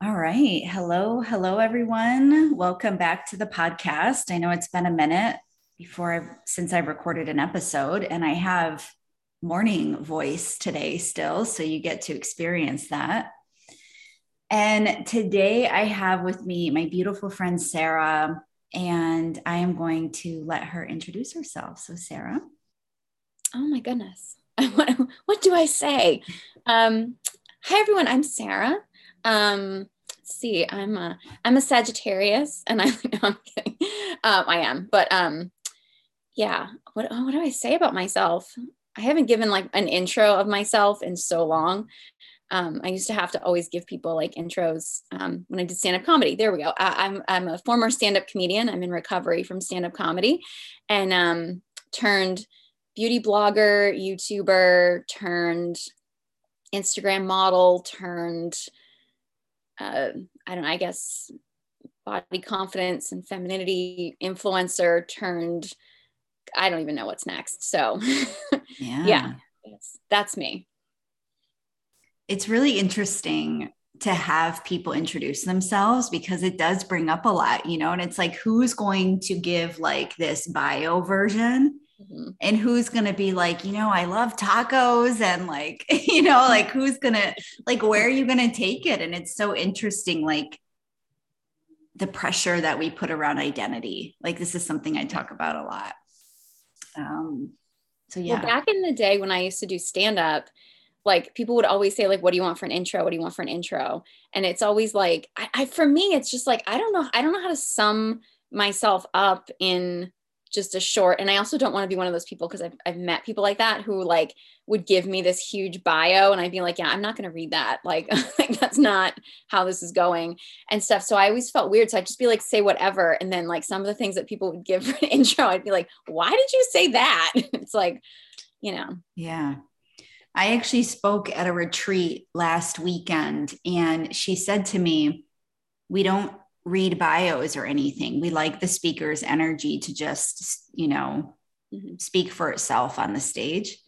All right. Hello. Hello, everyone. Welcome back to the podcast. I know it's been a minute before I've since I've recorded an episode, and I have morning voice today still. So you get to experience that. And today I have with me my beautiful friend, Sarah, and I am going to let her introduce herself. So, Sarah. Oh, my goodness. what, do I say? Um, hi, everyone. I'm Sarah. Um, see, I'm a I'm a Sagittarius, and I no, I'm kidding. Um, I am, but um, yeah. What what do I say about myself? I haven't given like an intro of myself in so long. Um, I used to have to always give people like intros um, when I did stand up comedy. There we go. I, am I'm, I'm a former stand up comedian. I'm in recovery from stand up comedy, and um, turned beauty blogger, YouTuber, turned Instagram model, turned uh, I don't know, I guess body confidence and femininity influencer turned I don't even know what's next. So yeah, yeah that's, that's me. It's really interesting to have people introduce themselves because it does bring up a lot, you know, and it's like who's going to give like this bio version Mm-hmm. And who's going to be like, you know, I love tacos and like, you know, like who's going to, like, where are you going to take it? And it's so interesting, like the pressure that we put around identity. Like, this is something I talk about a lot. Um, so, yeah. Well, back in the day when I used to do stand up, like people would always say like what do you want for an intro what do you want for an intro and it's always like I, I for me it's just like i don't know i don't know how to sum myself up in just a short and i also don't want to be one of those people because I've, I've met people like that who like would give me this huge bio and i'd be like yeah i'm not going to read that. Like, like that's not how this is going and stuff. So i always felt weird so i'd just be like say whatever. And then like some of the things that people would give for an intro i'd be like why did you say that? It's like you know. Yeah. I actually spoke at a retreat last weekend and she said to me we don't read bios or anything. We like the speaker's energy to just, you know, mm-hmm. speak for itself on the stage.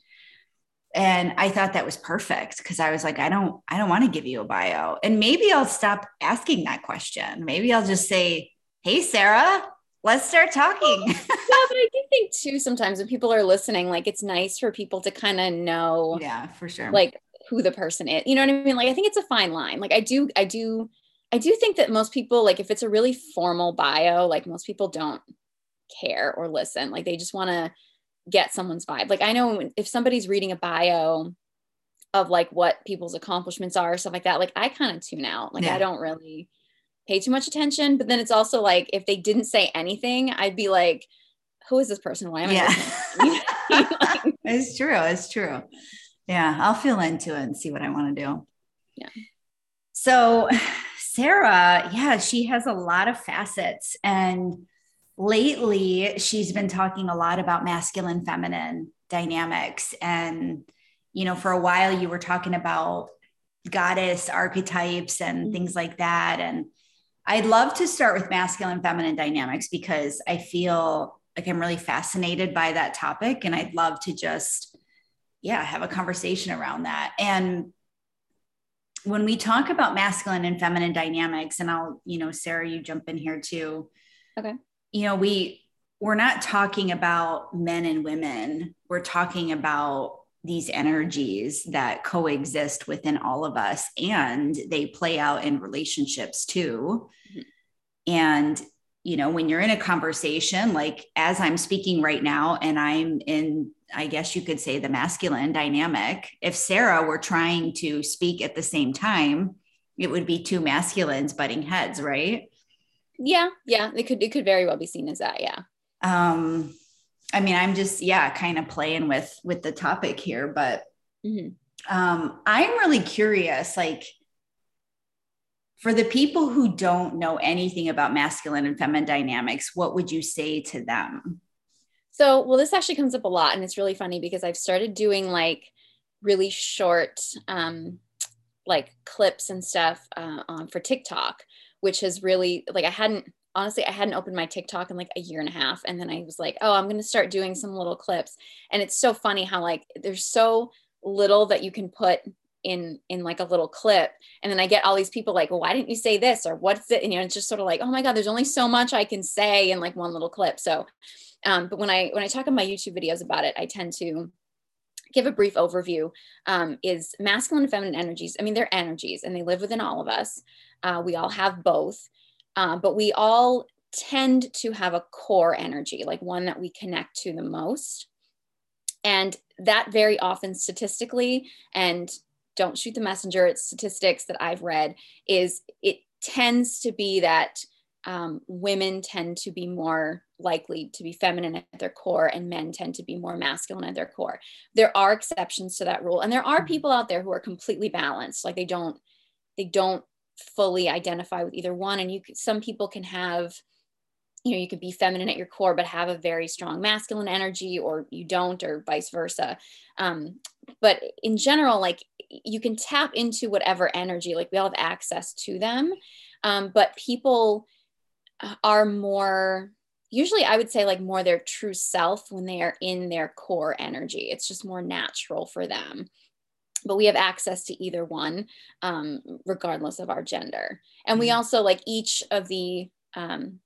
And I thought that was perfect because I was like, I don't, I don't want to give you a bio. And maybe I'll stop asking that question. Maybe I'll just say, Hey, Sarah, let's start talking. yeah, but I do think too, sometimes when people are listening, like it's nice for people to kind of know. Yeah, for sure. Like who the person is. You know what I mean? Like I think it's a fine line. Like I do, I do I do think that most people, like, if it's a really formal bio, like, most people don't care or listen. Like, they just want to get someone's vibe. Like, I know if somebody's reading a bio of like what people's accomplishments are, stuff like that, like, I kind of tune out. Like, yeah. I don't really pay too much attention. But then it's also like, if they didn't say anything, I'd be like, who is this person? Why am yeah. I? it's true. It's true. Yeah. I'll feel into it and see what I want to do. Yeah. So, Sarah, yeah, she has a lot of facets. And lately, she's been talking a lot about masculine feminine dynamics. And, you know, for a while, you were talking about goddess archetypes and mm-hmm. things like that. And I'd love to start with masculine feminine dynamics because I feel like I'm really fascinated by that topic. And I'd love to just, yeah, have a conversation around that. And when we talk about masculine and feminine dynamics, and I'll, you know, Sarah, you jump in here too. Okay. You know, we we're not talking about men and women. We're talking about these energies that coexist within all of us and they play out in relationships too. Mm-hmm. And you know, when you're in a conversation, like as I'm speaking right now, and I'm in, I guess you could say, the masculine dynamic, if Sarah were trying to speak at the same time, it would be two masculines butting heads, right? Yeah, yeah, it could it could very well be seen as that, yeah. Um, I mean, I'm just yeah, kind of playing with with the topic here, but mm-hmm. um, I'm really curious, like for the people who don't know anything about masculine and feminine dynamics, what would you say to them? So, well, this actually comes up a lot, and it's really funny because I've started doing like really short, um, like clips and stuff uh, um, for TikTok, which has really like I hadn't honestly I hadn't opened my TikTok in like a year and a half, and then I was like, oh, I'm to start doing some little clips, and it's so funny how like there's so little that you can put in in like a little clip. And then i get all these people like well why didn't you say this? or what's it and, you know it's just sort of like oh my god there's only so much i can say in like one little clip. So um, but when i when i talk in my youtube videos about it i tend to give a brief overview um, is masculine and feminine energies i mean they're energies and they live within all of us. Uh, we all have both. Uh, but we all tend to have a core energy like one that we connect to the most. And that very often statistically and don't shoot the messenger it's statistics that i've read is it tends to be that um, women tend to be more likely to be feminine at their core and men tend to be more masculine at their core there are exceptions to that rule and there are mm-hmm. people out there who are completely balanced like they don't they don't fully identify with either one and you some people can have you know you could be feminine at your core but have a very strong masculine energy or you don't or vice versa. Um, but in general like you can tap into whatever energy like we all have access to them. Um, but people uh, are more usually i would say like more their true self when they are in their core energy. It's just more natural for them. But we have access to either one um, regardless of our gender. And we mm-hmm. also like each of the um,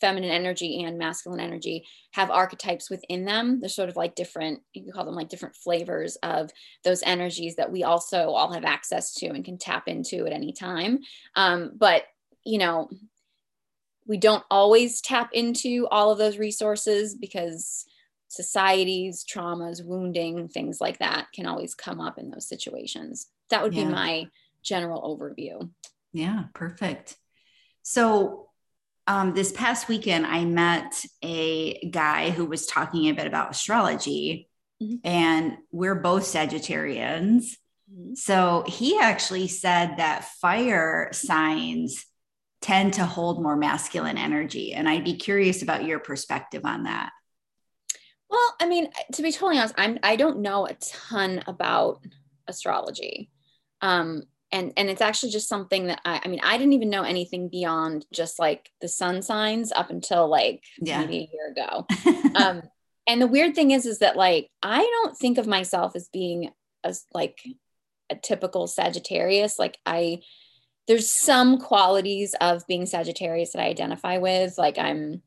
feminine energy and masculine energy have archetypes within them. They're sort of like different, you can call them like different flavors of those energies that we also all have access to and can tap into at any time. Um, but, you know, we don't always tap into all of those resources because societies, traumas, wounding, things like that can always come up in those situations. That would yeah. be my general overview. Yeah, perfect. So, um, this past weekend, I met a guy who was talking a bit about astrology, mm-hmm. and we're both Sagittarians. Mm-hmm. So he actually said that fire signs tend to hold more masculine energy. And I'd be curious about your perspective on that. Well, I mean, to be totally honest, I'm I don't know a ton about astrology. Um, and and it's actually just something that I, I mean I didn't even know anything beyond just like the sun signs up until like yeah. maybe a year ago. um, and the weird thing is is that like I don't think of myself as being as like a typical Sagittarius. Like I there's some qualities of being Sagittarius that I identify with. Like I'm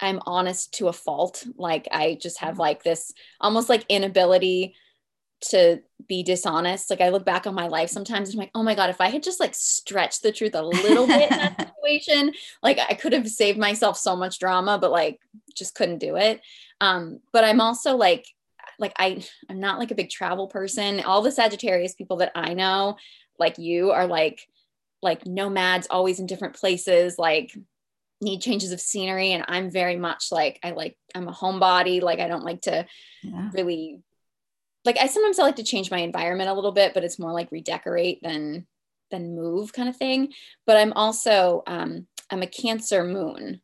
I'm honest to a fault. Like I just have mm-hmm. like this almost like inability to be dishonest. Like I look back on my life sometimes and I'm like, oh my God, if I had just like stretched the truth a little bit in that situation, like I could have saved myself so much drama, but like just couldn't do it. Um, but I'm also like, like I, I'm not like a big travel person. All the Sagittarius people that I know, like you, are like, like nomads, always in different places, like need changes of scenery. And I'm very much like I like I'm a homebody. Like I don't like to yeah. really like I sometimes I like to change my environment a little bit, but it's more like redecorate than than move kind of thing. But I'm also um, I'm a Cancer moon,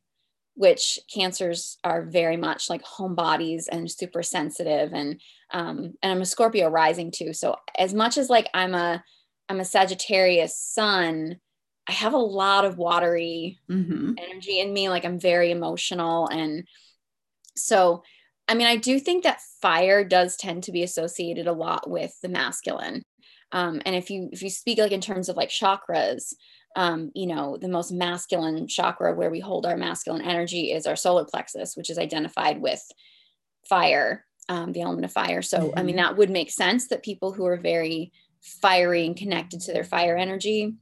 which cancers are very much like homebodies and super sensitive, and um, and I'm a Scorpio rising too. So as much as like I'm a I'm a Sagittarius sun, I have a lot of watery mm-hmm. energy in me. Like I'm very emotional, and so I mean, I do think that fire does tend to be associated a lot with the masculine. Um, and if you if you speak like in terms of like chakras, um, you know, the most masculine chakra where we hold our masculine energy is our solar plexus, which is identified with fire, um, the element of fire. So, mm-hmm. I mean, mm-hmm. that would make sense that people who are very fiery and connected to their fire energy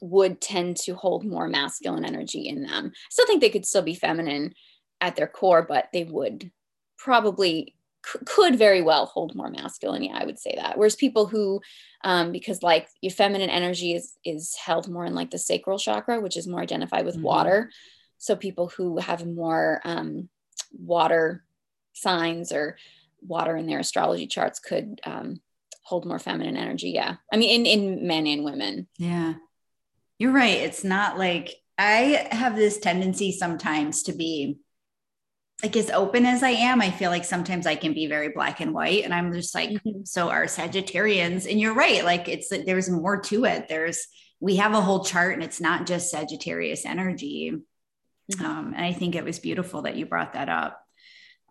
would tend to hold more masculine energy in them. I still think they could still be feminine at their core, but they would probably c- could very well hold more masculine. Yeah, I would say that. Whereas people who, um, because like your feminine energy is is held more in like the sacral chakra, which is more identified with mm-hmm. water. So people who have more um, water signs or water in their astrology charts could um, hold more feminine energy. Yeah, I mean, in in men and women. Yeah, you're right. It's not like I have this tendency sometimes to be like as open as I am, I feel like sometimes I can be very black and white. And I'm just like, mm-hmm. so are Sagittarians. And you're right. Like it's there's more to it. There's we have a whole chart and it's not just Sagittarius energy. Mm-hmm. Um, and I think it was beautiful that you brought that up.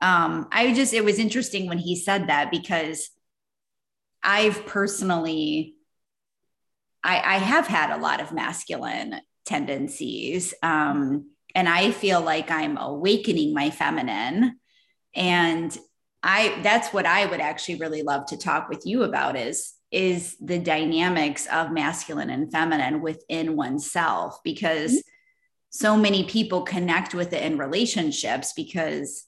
Um, I just it was interesting when he said that because I've personally, I, I have had a lot of masculine tendencies. Um, and I feel like I'm awakening my feminine. And I that's what I would actually really love to talk with you about is is the dynamics of masculine and feminine within oneself because mm-hmm. so many people connect with it in relationships because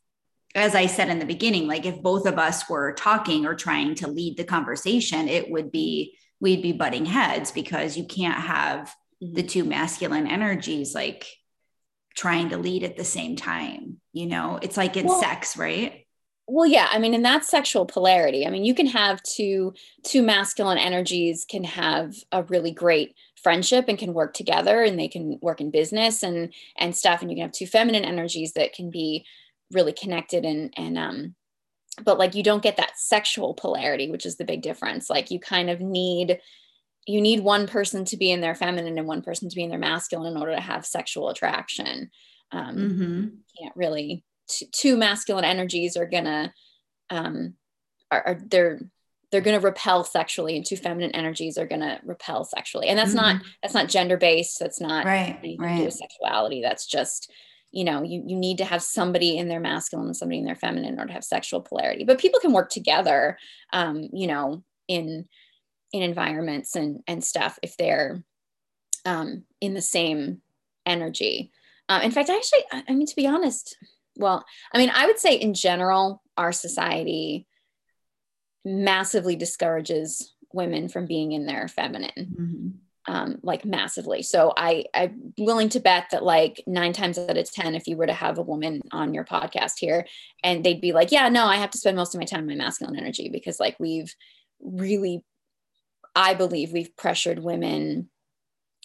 as I said in the beginning, like if both of us were talking or trying to lead the conversation, it would be we'd be butting heads because you can't have mm-hmm. the two masculine energies like trying to lead at the same time. You know, it's like in well, sex, right? well yeah i mean and that's sexual polarity i mean you can have two two masculine energies can have a really great friendship and can work together and they can work in business and and stuff and you can have two feminine energies that can be really connected and and um but like you don't get that sexual polarity which is the big difference like you kind of need you need one person to be in their feminine and one person to be in their masculine in order to have sexual attraction um mm-hmm. can't really t- two masculine energies are gonna um are, are they're they're going to repel sexually and two feminine energies are going to repel sexually and that's mm-hmm. not that's not gender based that's not right, right. sexuality that's just you know you, you need to have somebody in their masculine and somebody in their feminine in order to have sexual polarity but people can work together um you know in in environments and and stuff if they're um in the same energy um, in fact I actually i mean to be honest well, I mean, I would say in general, our society massively discourages women from being in their feminine. Mm-hmm. Um, like massively. So I I'm willing to bet that like nine times out of ten, if you were to have a woman on your podcast here, and they'd be like, yeah, no, I have to spend most of my time in my masculine energy because like we've really, I believe we've pressured women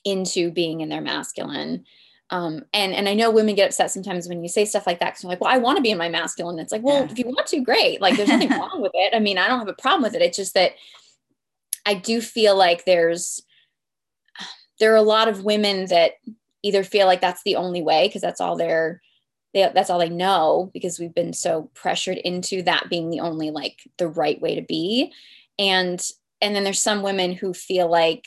into being in their masculine um, and and I know women get upset sometimes when you say stuff like that because they're like, well, I want to be in my masculine. It's like, well, yeah. if you want to, great. Like, there's nothing wrong with it. I mean, I don't have a problem with it. It's just that I do feel like there's there are a lot of women that either feel like that's the only way because that's all they're they, that's all they know because we've been so pressured into that being the only like the right way to be and and then there's some women who feel like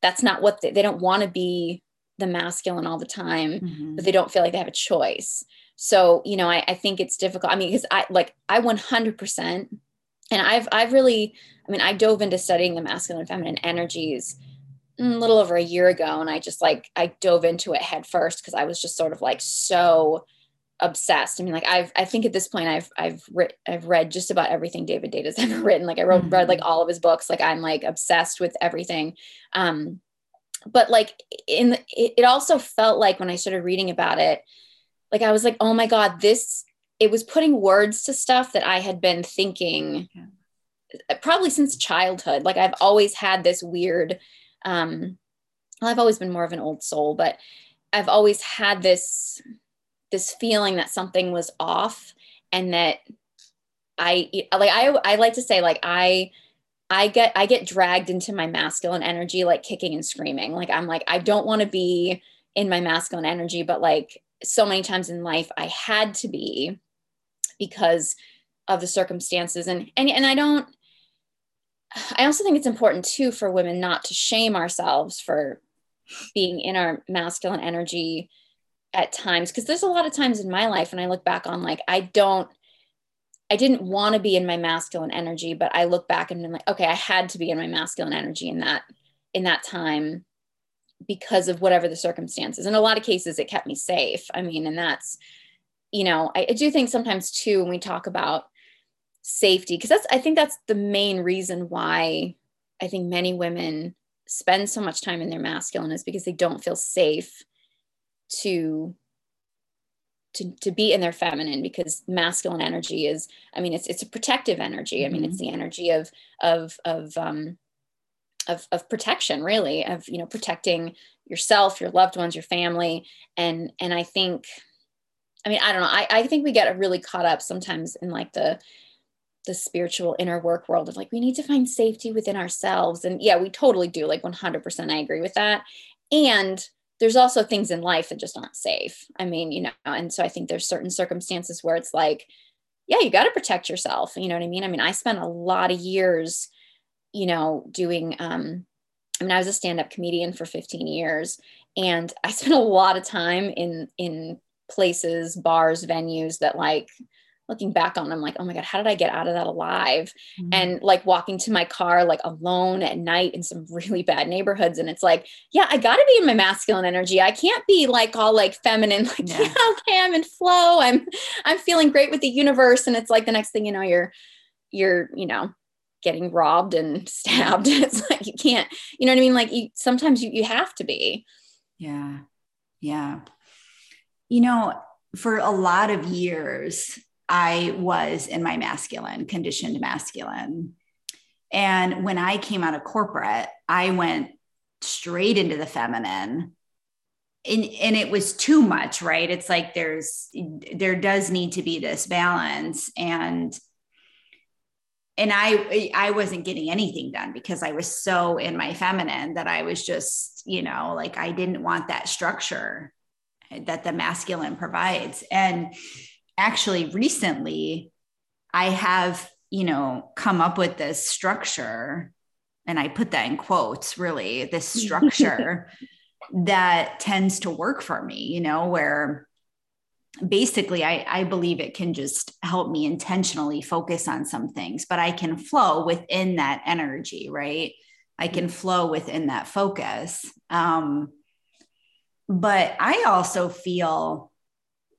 that's not what they, they don't want to be the masculine all the time, mm-hmm. but they don't feel like they have a choice. So, you know, I, I think it's difficult. I mean, because I like I 100% and I've I've really, I mean, I dove into studying the masculine and feminine energies a little over a year ago, and I just like I dove into it head first because I was just sort of like so obsessed. I mean, like I've I think at this point I've I've writ, I've read just about everything David Deida's ever written. Like I wrote mm-hmm. read like all of his books. Like I'm like obsessed with everything. Um, but like in the, it, it also felt like when I started reading about it, like I was like, oh my God, this, it was putting words to stuff that I had been thinking yeah. probably since childhood. Like I've always had this weird, um, well, I've always been more of an old soul, but I've always had this, this feeling that something was off and that I like, I, I like to say like, I, I get I get dragged into my masculine energy like kicking and screaming. Like I'm like I don't want to be in my masculine energy but like so many times in life I had to be because of the circumstances and and and I don't I also think it's important too for women not to shame ourselves for being in our masculine energy at times because there's a lot of times in my life when I look back on like I don't I didn't want to be in my masculine energy, but I look back and I'm like, okay, I had to be in my masculine energy in that in that time because of whatever the circumstances. In a lot of cases, it kept me safe. I mean, and that's, you know, I, I do think sometimes too when we talk about safety, because that's I think that's the main reason why I think many women spend so much time in their masculine is because they don't feel safe to to, to be in their feminine because masculine energy is i mean it's it's a protective energy. I mean mm-hmm. it's the energy of of of um of, of protection really of you know protecting yourself your loved ones your family. And and i think i mean i don't know i, I think we get really caught up sometimes in like the the spiritual inner work world of like we need to find safety within ourselves. And yeah we totally do like 100% i agree with that. And there's also things in life that just aren't safe. I mean, you know, and so I think there's certain circumstances where it's like, yeah, you got to protect yourself. You know what I mean? I mean, I spent a lot of years, you know, doing, um, I mean, I was a stand-up comedian for 15 years and I spent a lot of time in, in places, bars, venues that like, looking back on, I'm like, oh my God, how did I get out of that alive? Mm-hmm. And like walking to my car, like alone at night in some really bad neighborhoods. And it's like, yeah, I got to be in my masculine energy. I can't be like all like feminine, like, yeah. yeah, okay, I'm in flow. I'm, I'm feeling great with the universe. And it's like the next thing you know, you're, you're, you know, getting robbed and stabbed. it's like, you can't, you know what I mean? Like you, sometimes you, you have to be. Yeah. Yeah. You know, for a lot of years, I was in my masculine, conditioned masculine. And when I came out of corporate, I went straight into the feminine. And, and it was too much, right? It's like there's there does need to be this balance. And and I I wasn't getting anything done because I was so in my feminine that I was just, you know, like I didn't want that structure that the masculine provides. And actually recently I have, you know, come up with this structure and I put that in quotes really, this structure that tends to work for me, you know, where basically I, I believe it can just help me intentionally focus on some things, but I can flow within that energy, right? I can flow within that focus. Um, but I also feel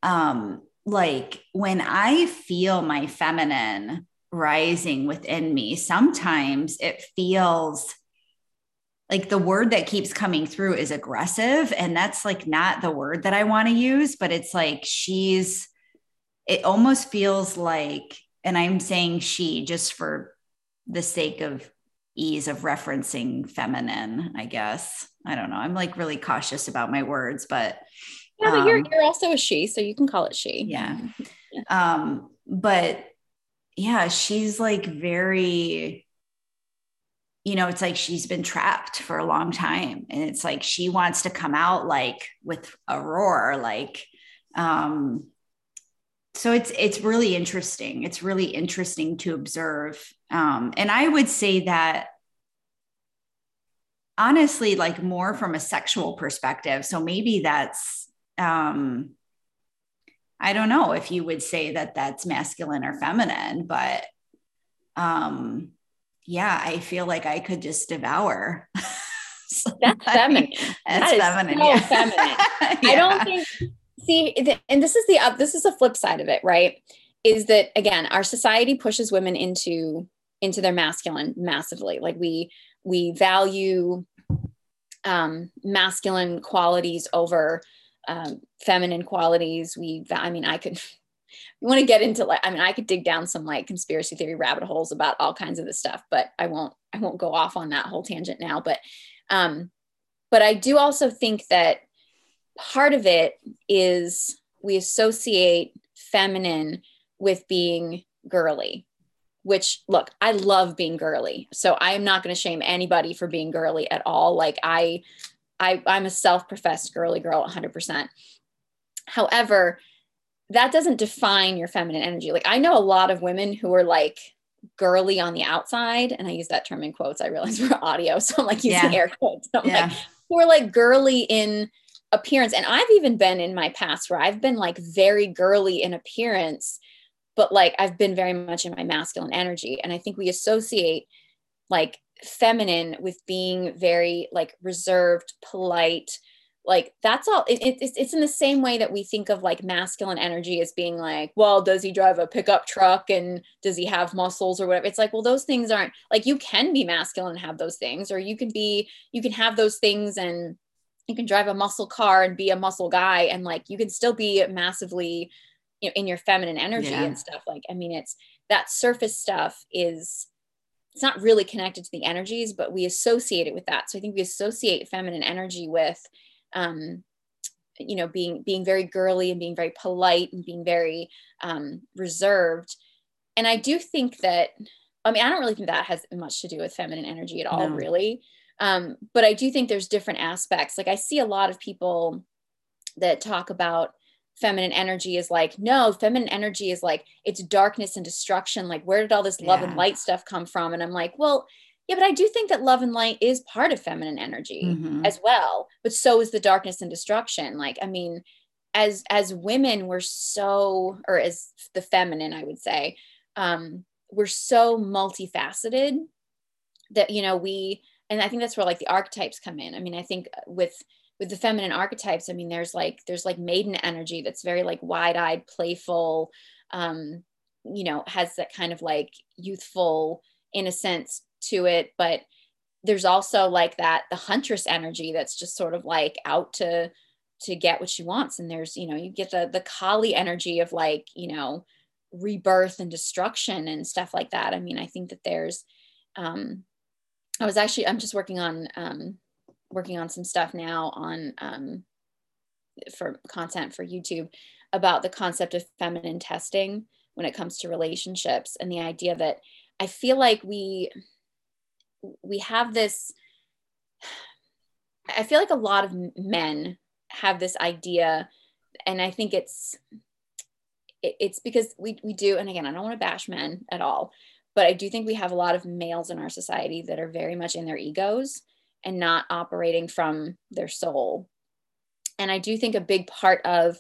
um, like when I feel my feminine rising within me, sometimes it feels like the word that keeps coming through is aggressive. And that's like not the word that I want to use, but it's like she's, it almost feels like, and I'm saying she just for the sake of ease of referencing feminine, I guess. I don't know. I'm like really cautious about my words, but yeah, but um, you're you're also a she, so you can call it she. Yeah. yeah. Um, but yeah, she's like very, you know, it's like she's been trapped for a long time. And it's like she wants to come out like with a roar, like um so it's it's really interesting. It's really interesting to observe. Um, and I would say that honestly, like more from a sexual perspective. So maybe that's um, I don't know if you would say that that's masculine or feminine, but um, yeah, I feel like I could just devour. that's feminine. That's that feminine. So yeah. feminine. yeah. I don't think. See, and this is the uh, this is the flip side of it, right? Is that again, our society pushes women into into their masculine massively. Like we we value um, masculine qualities over um, feminine qualities. We, I mean, I could, you want to get into like, I mean, I could dig down some like conspiracy theory rabbit holes about all kinds of this stuff, but I won't, I won't go off on that whole tangent now. But, um, but I do also think that part of it is we associate feminine with being girly which look i love being girly so i'm not going to shame anybody for being girly at all like i I, I'm a self professed girly girl 100%. However, that doesn't define your feminine energy. Like, I know a lot of women who are like girly on the outside, and I use that term in quotes. I realize we're audio, so I'm like using yeah. air quotes. So I'm yeah. like, who are like girly in appearance. And I've even been in my past where I've been like very girly in appearance, but like I've been very much in my masculine energy. And I think we associate like feminine with being very like reserved, polite. Like that's all. It, it, it's it's in the same way that we think of like masculine energy as being like, well, does he drive a pickup truck and does he have muscles or whatever? It's like, well, those things aren't like you can be masculine and have those things, or you can be you can have those things and you can drive a muscle car and be a muscle guy, and like you can still be massively you know in your feminine energy yeah. and stuff. Like, I mean, it's that surface stuff is it's not really connected to the energies, but we associate it with that. So I think we associate feminine energy with, um, you know, being being very girly and being very polite and being very um, reserved. And I do think that, I mean, I don't really think that has much to do with feminine energy at all, no. really. Um, but I do think there's different aspects. Like I see a lot of people that talk about feminine energy is like no feminine energy is like it's darkness and destruction like where did all this love yeah. and light stuff come from and i'm like well yeah but i do think that love and light is part of feminine energy mm-hmm. as well but so is the darkness and destruction like i mean as as women we're so or as the feminine i would say um we're so multifaceted that you know we and i think that's where like the archetypes come in i mean i think with with the feminine archetypes i mean there's like there's like maiden energy that's very like wide-eyed playful um you know has that kind of like youthful innocence to it. But there's also like that the huntress energy that's just sort of like out to to get what she wants. And there's you know you get the the kali energy of like you know rebirth and destruction and stuff like that. I mean i think that there's um i was actually i'm just working on um working on some stuff now on um for content for youtube about the concept of feminine testing when it comes to relationships and the idea that i feel like we we have this i feel like a lot of men have this idea and i think it's it's because we, we do and again i don't want to bash men at all but i do think we have a lot of males in our society that are very much in their egos and not operating from their soul and i do think a big part of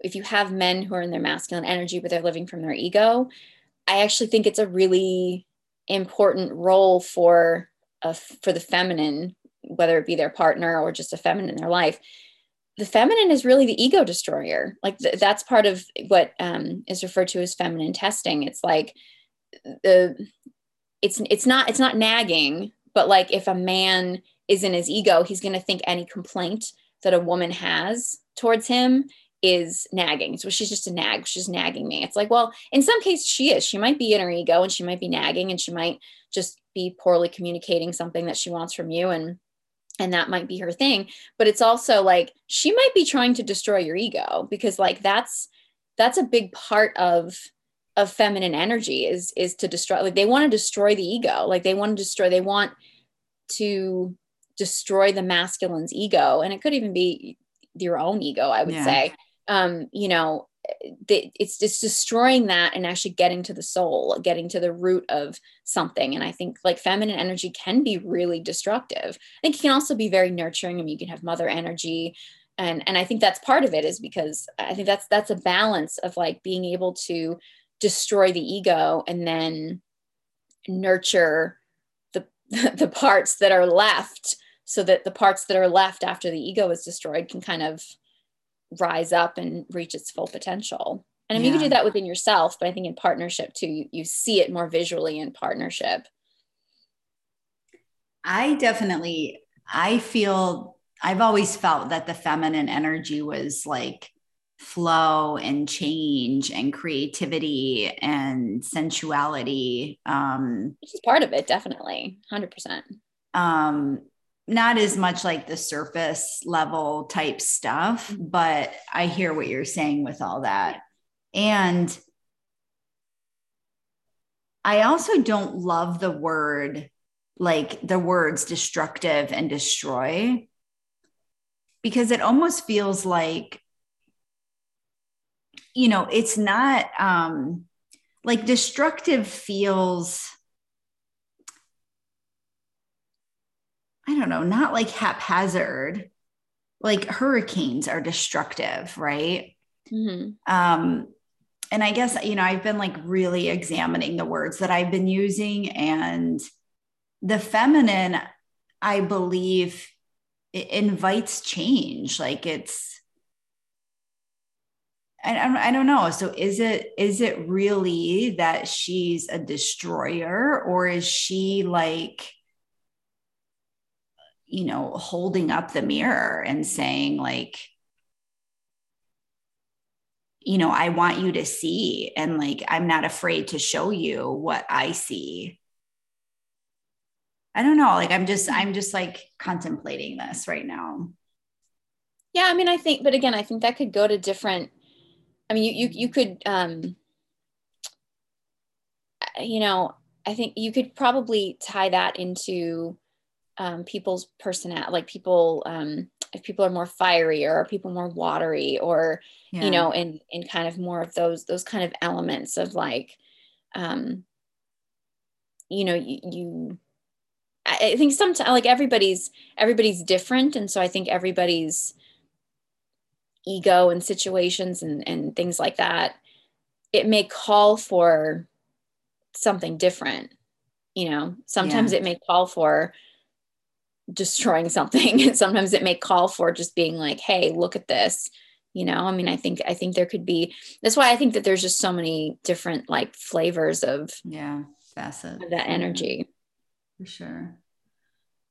if you have men who are in their masculine energy but they're living from their ego i actually think it's a really important role for a, for the feminine whether it be their partner or just a feminine in their life the feminine is really the ego destroyer. Like th- that's part of what um, is referred to as feminine testing. It's like the it's it's not it's not nagging, but like if a man is in his ego, he's going to think any complaint that a woman has towards him is nagging. So she's just a nag. She's nagging me. It's like, well, in some cases she is. She might be in her ego and she might be nagging and she might just be poorly communicating something that she wants from you and and that might be her thing but it's also like she might be trying to destroy your ego because like that's that's a big part of of feminine energy is is to destroy like they want to destroy the ego like they want to destroy they want to destroy the masculine's ego and it could even be your own ego i would yeah. say. Um you know it's just destroying that and actually getting to the soul getting to the root of something. And i think like feminine energy can be really destructive. I think it can also be very nurturing. I mean, you can have mother energy. And and i think that's part of it is because i think that's that's a balance of like being able to destroy the ego and then nurture the the parts that are left so that the parts that are left after the ego is destroyed can kind of rise up and reach its full potential. And I mean, yeah. you can do that within yourself, but I think in partnership too, you, you see it more visually in partnership. I definitely, I feel, I've always felt that the feminine energy was like flow and change and creativity and sensuality. Um, Which is part of it, definitely, 100%. Um, not as much like the surface level type stuff, mm-hmm. but I hear what you're saying with all that. And I also don't love the word, like the words destructive and destroy, because it almost feels like, you know, it's not um, like destructive feels I don't know, not like haphazard. Like hurricanes are destructive, right? Mm-hmm. Um, and I guess, you know, I've been like really examining the words that I've been using, and the feminine, I believe, it invites change. Like it's, I, I don't know. So is it is it really that she's a destroyer, or is she like you know, holding up the mirror and saying, like, you know, I want you to see, and like, I'm not afraid to show you what I see. I don't know. Like, I'm just, I'm just like contemplating this right now. Yeah. I mean, I think, but again, I think that could go to different, I mean, you, you, you could, um, you know, I think you could probably tie that into um, people's personality, like people, um, if people are more fiery or are people more watery or, yeah. you know, in, in kind of more of those, those kind of elements of like, um, you know, you, you, I think sometimes like everybody's everybody's different, and so I think everybody's ego and situations and and things like that, it may call for something different. You know, sometimes yeah. it may call for destroying something, and sometimes it may call for just being like, "Hey, look at this." you know? I mean i think i think there could be that's why i think that there's just so many different like flavors of yeah facet of that energy. For sure.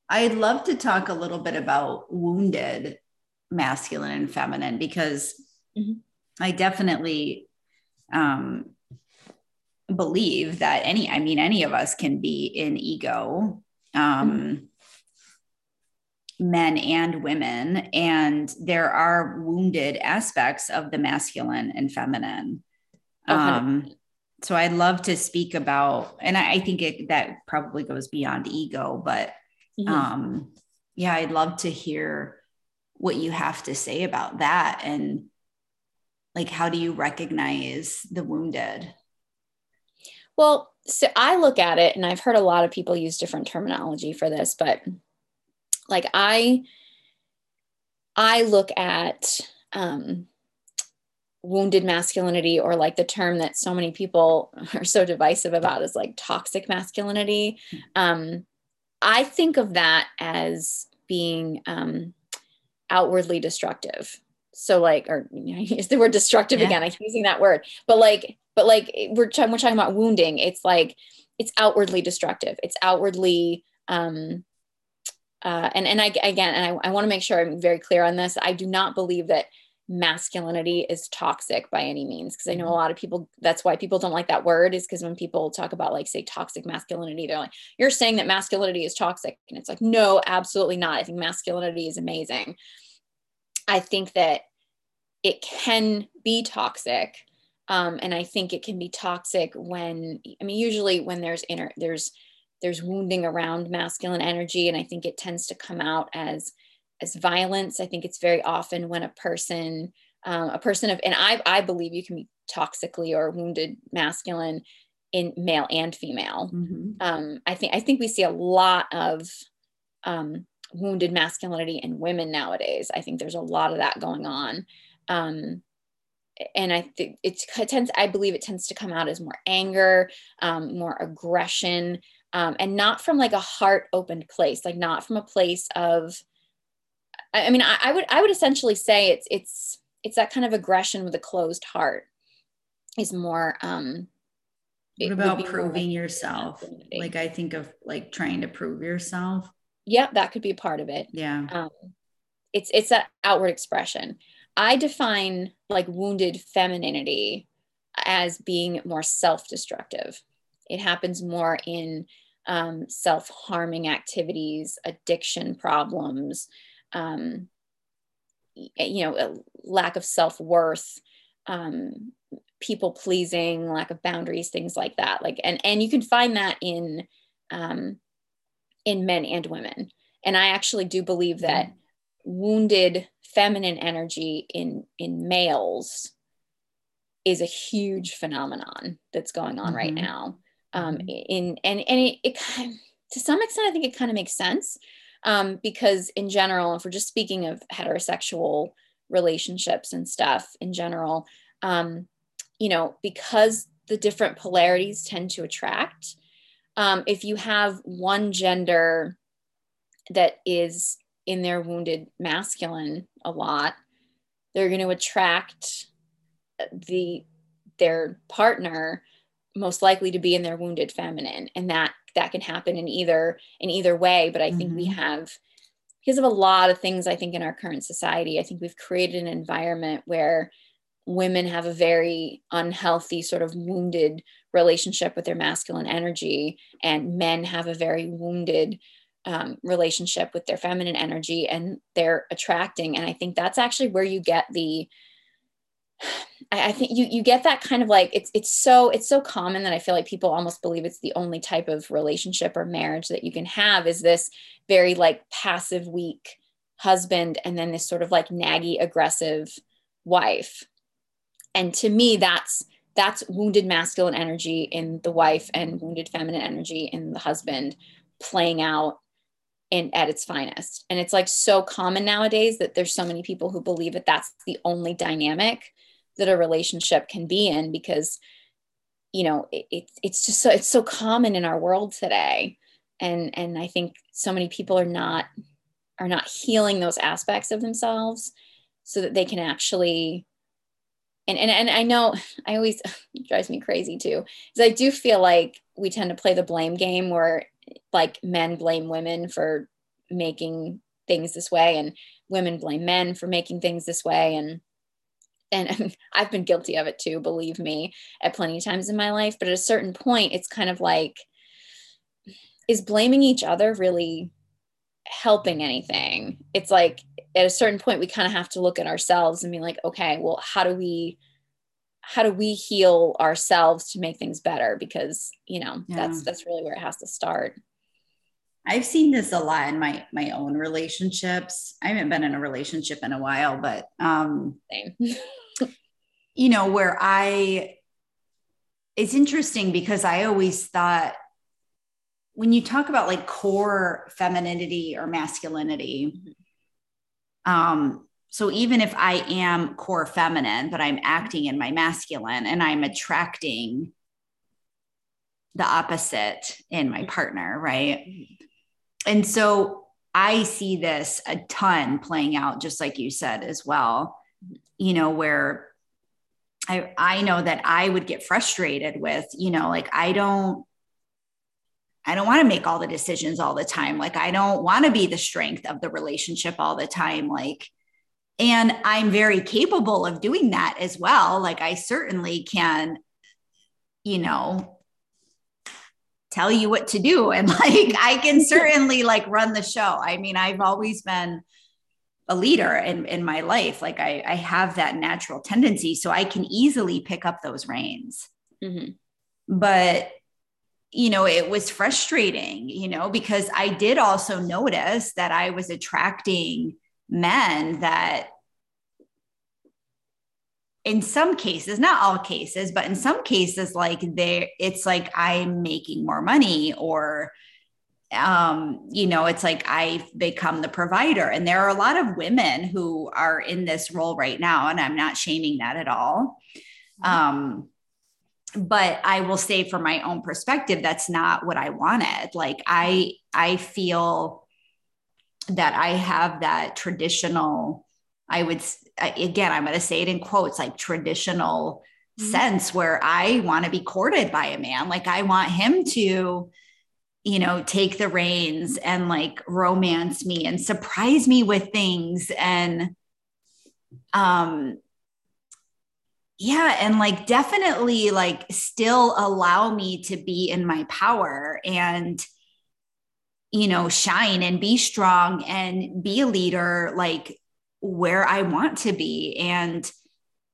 I'd love to talk a little bit about wounded masculine and feminine because mm-hmm. i definitely um believe that any i mean any of us can be in ego. Um mm-hmm men and women and there are wounded aspects of the masculine and feminine. Um so i'd love to speak about and i, I think it, that probably goes beyond ego but um yeah i'd love to hear what you have to say about that and like how do you recognize the wounded? Well so i look at it and i've heard a lot of people use different terminology for this but like i i look at um wounded masculinity or like the term that so many people are so divisive about is like toxic masculinity. Um i think of that as being um outwardly destructive. So like or you know, use the word destructive yeah. again i'm using that word. But like but like we're, t- we're talking about wounding. It's like it's outwardly destructive. It's outwardly um uh, and and I again, and I, I want to make sure I'm very clear on this. I do not believe that masculinity is toxic by any means because I know a mm-hmm. lot of people. That's why people don't like that word is because when people talk about like say toxic masculinity, they're like, "You're saying that masculinity is toxic," and it's like, no, absolutely not. I think masculinity is amazing. I think that it can be toxic. Um, and I think it can be toxic when, I mean, usually when there's inner, there's there's wounding around masculine energy and i think it tends to come out as as violence. I think it's very often when a person um, a person of and I, I believe you can be toxically or wounded masculine in male and female. Mm-hmm. um, i think i think we see a lot of um, wounded masculinity in women nowadays. I think there's a lot of that going on. Um, and I think it tends, I believe it tends to come out as more anger, um, more aggression, um, and not from like a heart opened place, like not from a place of, I, I mean, I, I, would, I would essentially say it's, it's, it's that kind of aggression with a closed heart is more, um, what about proving yourself? Like I think of like trying to prove yourself. Yeah, that could be a part of it. Yeah. Um, it's it's that outward expression. I define like wounded femininity as being more self-destructive. It happens more in um, self harming activities, addiction problems, um, you know, lack of self worth, um, people pleasing, lack of boundaries, things like that. Like, and and you can find that in um, in men and women. And I actually do believe that wounded feminine energy in in males is a huge phenomenon that's going on mm-hmm. right now um, mm-hmm. in and and it, it kind of, to some extent I think it kind of makes sense um, because in general, if we're just speaking of heterosexual relationships and stuff in general, um, you know, because the different polarities tend to attract. Um, if you have one gender that is in their wounded masculine a lot, they're going to attract the their partner most likely to be in their wounded feminine and that that can happen in either in either way but i think mm-hmm. we have because of a lot of things i think in our current society i think we've created an environment where women have a very unhealthy sort of wounded relationship with their masculine energy and men have a very wounded um, relationship with their feminine energy and they're attracting and i think that's actually where you get the I, I think you you get that kind of like it's it's so it's so common that I feel like people almost believe it's the only type of relationship or marriage that you can have is this very like passive weak husband and then this sort of like naggy aggressive wife. And to me that's that's wounded masculine energy in the wife and wounded feminine energy in the husband playing out in at its finest. And it's like so common nowadays that there's so many people who believe that that's the only dynamic that a relationship can be in because you know it, it, it's just so it's so common in our world today. And and i think so many people are not are not healing those aspects of themselves so that they can actually and and, and i know i always drives me crazy too because i do feel like we tend to play the blame game where like men blame women for making things this way and women blame men for making things this way. And and, I've been guilty of it too, believe me, at plenty of times in my life. But at a certain point, it's kind of like, is blaming each other really helping anything? It's like at a certain point, we kind of have to look at ourselves and be like, okay, well, how do we how do we heal ourselves to make things better because you know yeah. that's that's really where it has to start i've seen this a lot in my my own relationships i haven't been in a relationship in a while but um Same. you know, where I, it's interesting because I always thought when you talk about like core femininity or masculinity, um, so even if I am core feminine, but I'm acting in my masculine and I'm attracting the opposite in my partner, right? And so I see this a ton playing out, just like you said as well, you know, where I, I know that I would get frustrated with, you know, like I don't, I don't want to make all the decisions all the time. Like I don't want to be the strength of the relationship all the time. Like, and I'm very capable of doing that as well. Like I certainly can, you know, tell you what to do. And like I can certainly like run the show. I mean, I've always been a leader in, in my life. Like I, I have that natural tendency. So I can easily pick up those reins. Mm-hmm. But, you know, it was frustrating, you know, because I did also notice that I was attracting men that in some cases not all cases but in some cases like they it's like i'm making more money or um, you know, it's like I've become the provider. And there are a lot of women who are in this role right now, and I'm not shaming that at all. Mm-hmm. Um, but I will say from my own perspective, that's not what I wanted. Like I, I feel that I have that traditional, I would, again, I'm going to say it in quotes, like traditional mm-hmm. sense where I want to be courted by a man. Like I want him to, you know, take the reins and like romance me and surprise me with things and um yeah and like definitely like still allow me to be in my power and you know shine and be strong and be a leader like where i want to be and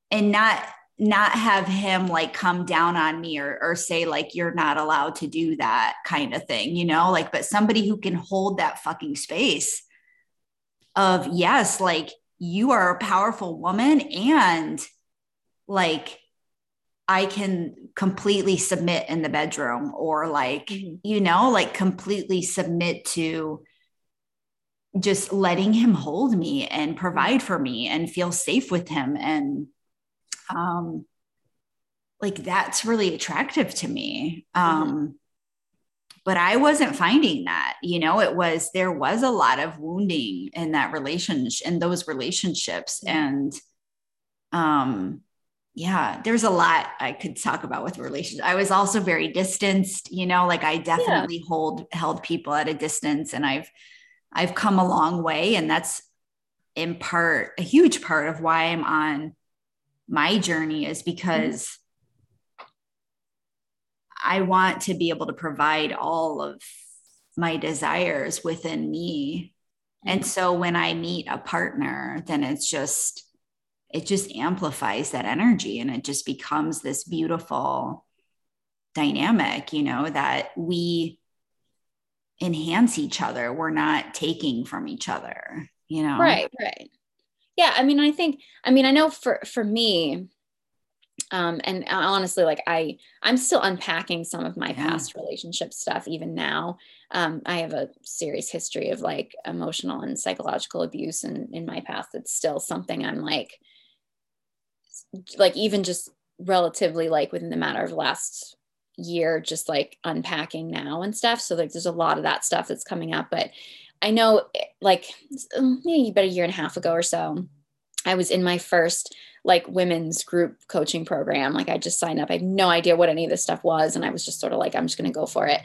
and not not have him like come down on me or, or say like you're not allowed to do that kind of thing you know like but somebody who can hold that fucking space of yes like you are a powerful woman and like i can completely submit in the bedroom or like mm-hmm. you know like completely submit to just letting him hold me and provide for me and feel safe with him and um, like that's really attractive to me. Mm-hmm. Um, mm-hmm. But I wasn't finding that, you know, it was, there was a lot of wounding in that relationship, in those relationships. Mm-hmm. And, um, yeah, there's a lot I could talk about with relationships. I was also very distanced, you know, like I definitely yeah. hold held people at a distance and I've I've come a long way and that's in part a huge part of why I'm on my journey is because I want to be able to provide all of my desires within me. And so when I meet a partner, then it's just, it just amplifies that energy and it just becomes this beautiful dynamic, you know, that we enhance each other. We're not taking from each other, you know? Right, right yeah i mean i think i mean i know for for me um, and honestly like i i'm still unpacking some of my yeah. past relationship stuff even now um, i have a serious history of like emotional and psychological abuse in, in my past that's still something i'm like like even just relatively like within the matter of the last year just like unpacking now and stuff so like there's a lot of that stuff that's coming up but i know eh, like eh, maybe about a year and a half ago or so i was in my first like women's group coaching program. Like I just signed up. I had no idea what any of this stuff was. And I was just sort of like, I'm just going to go for it.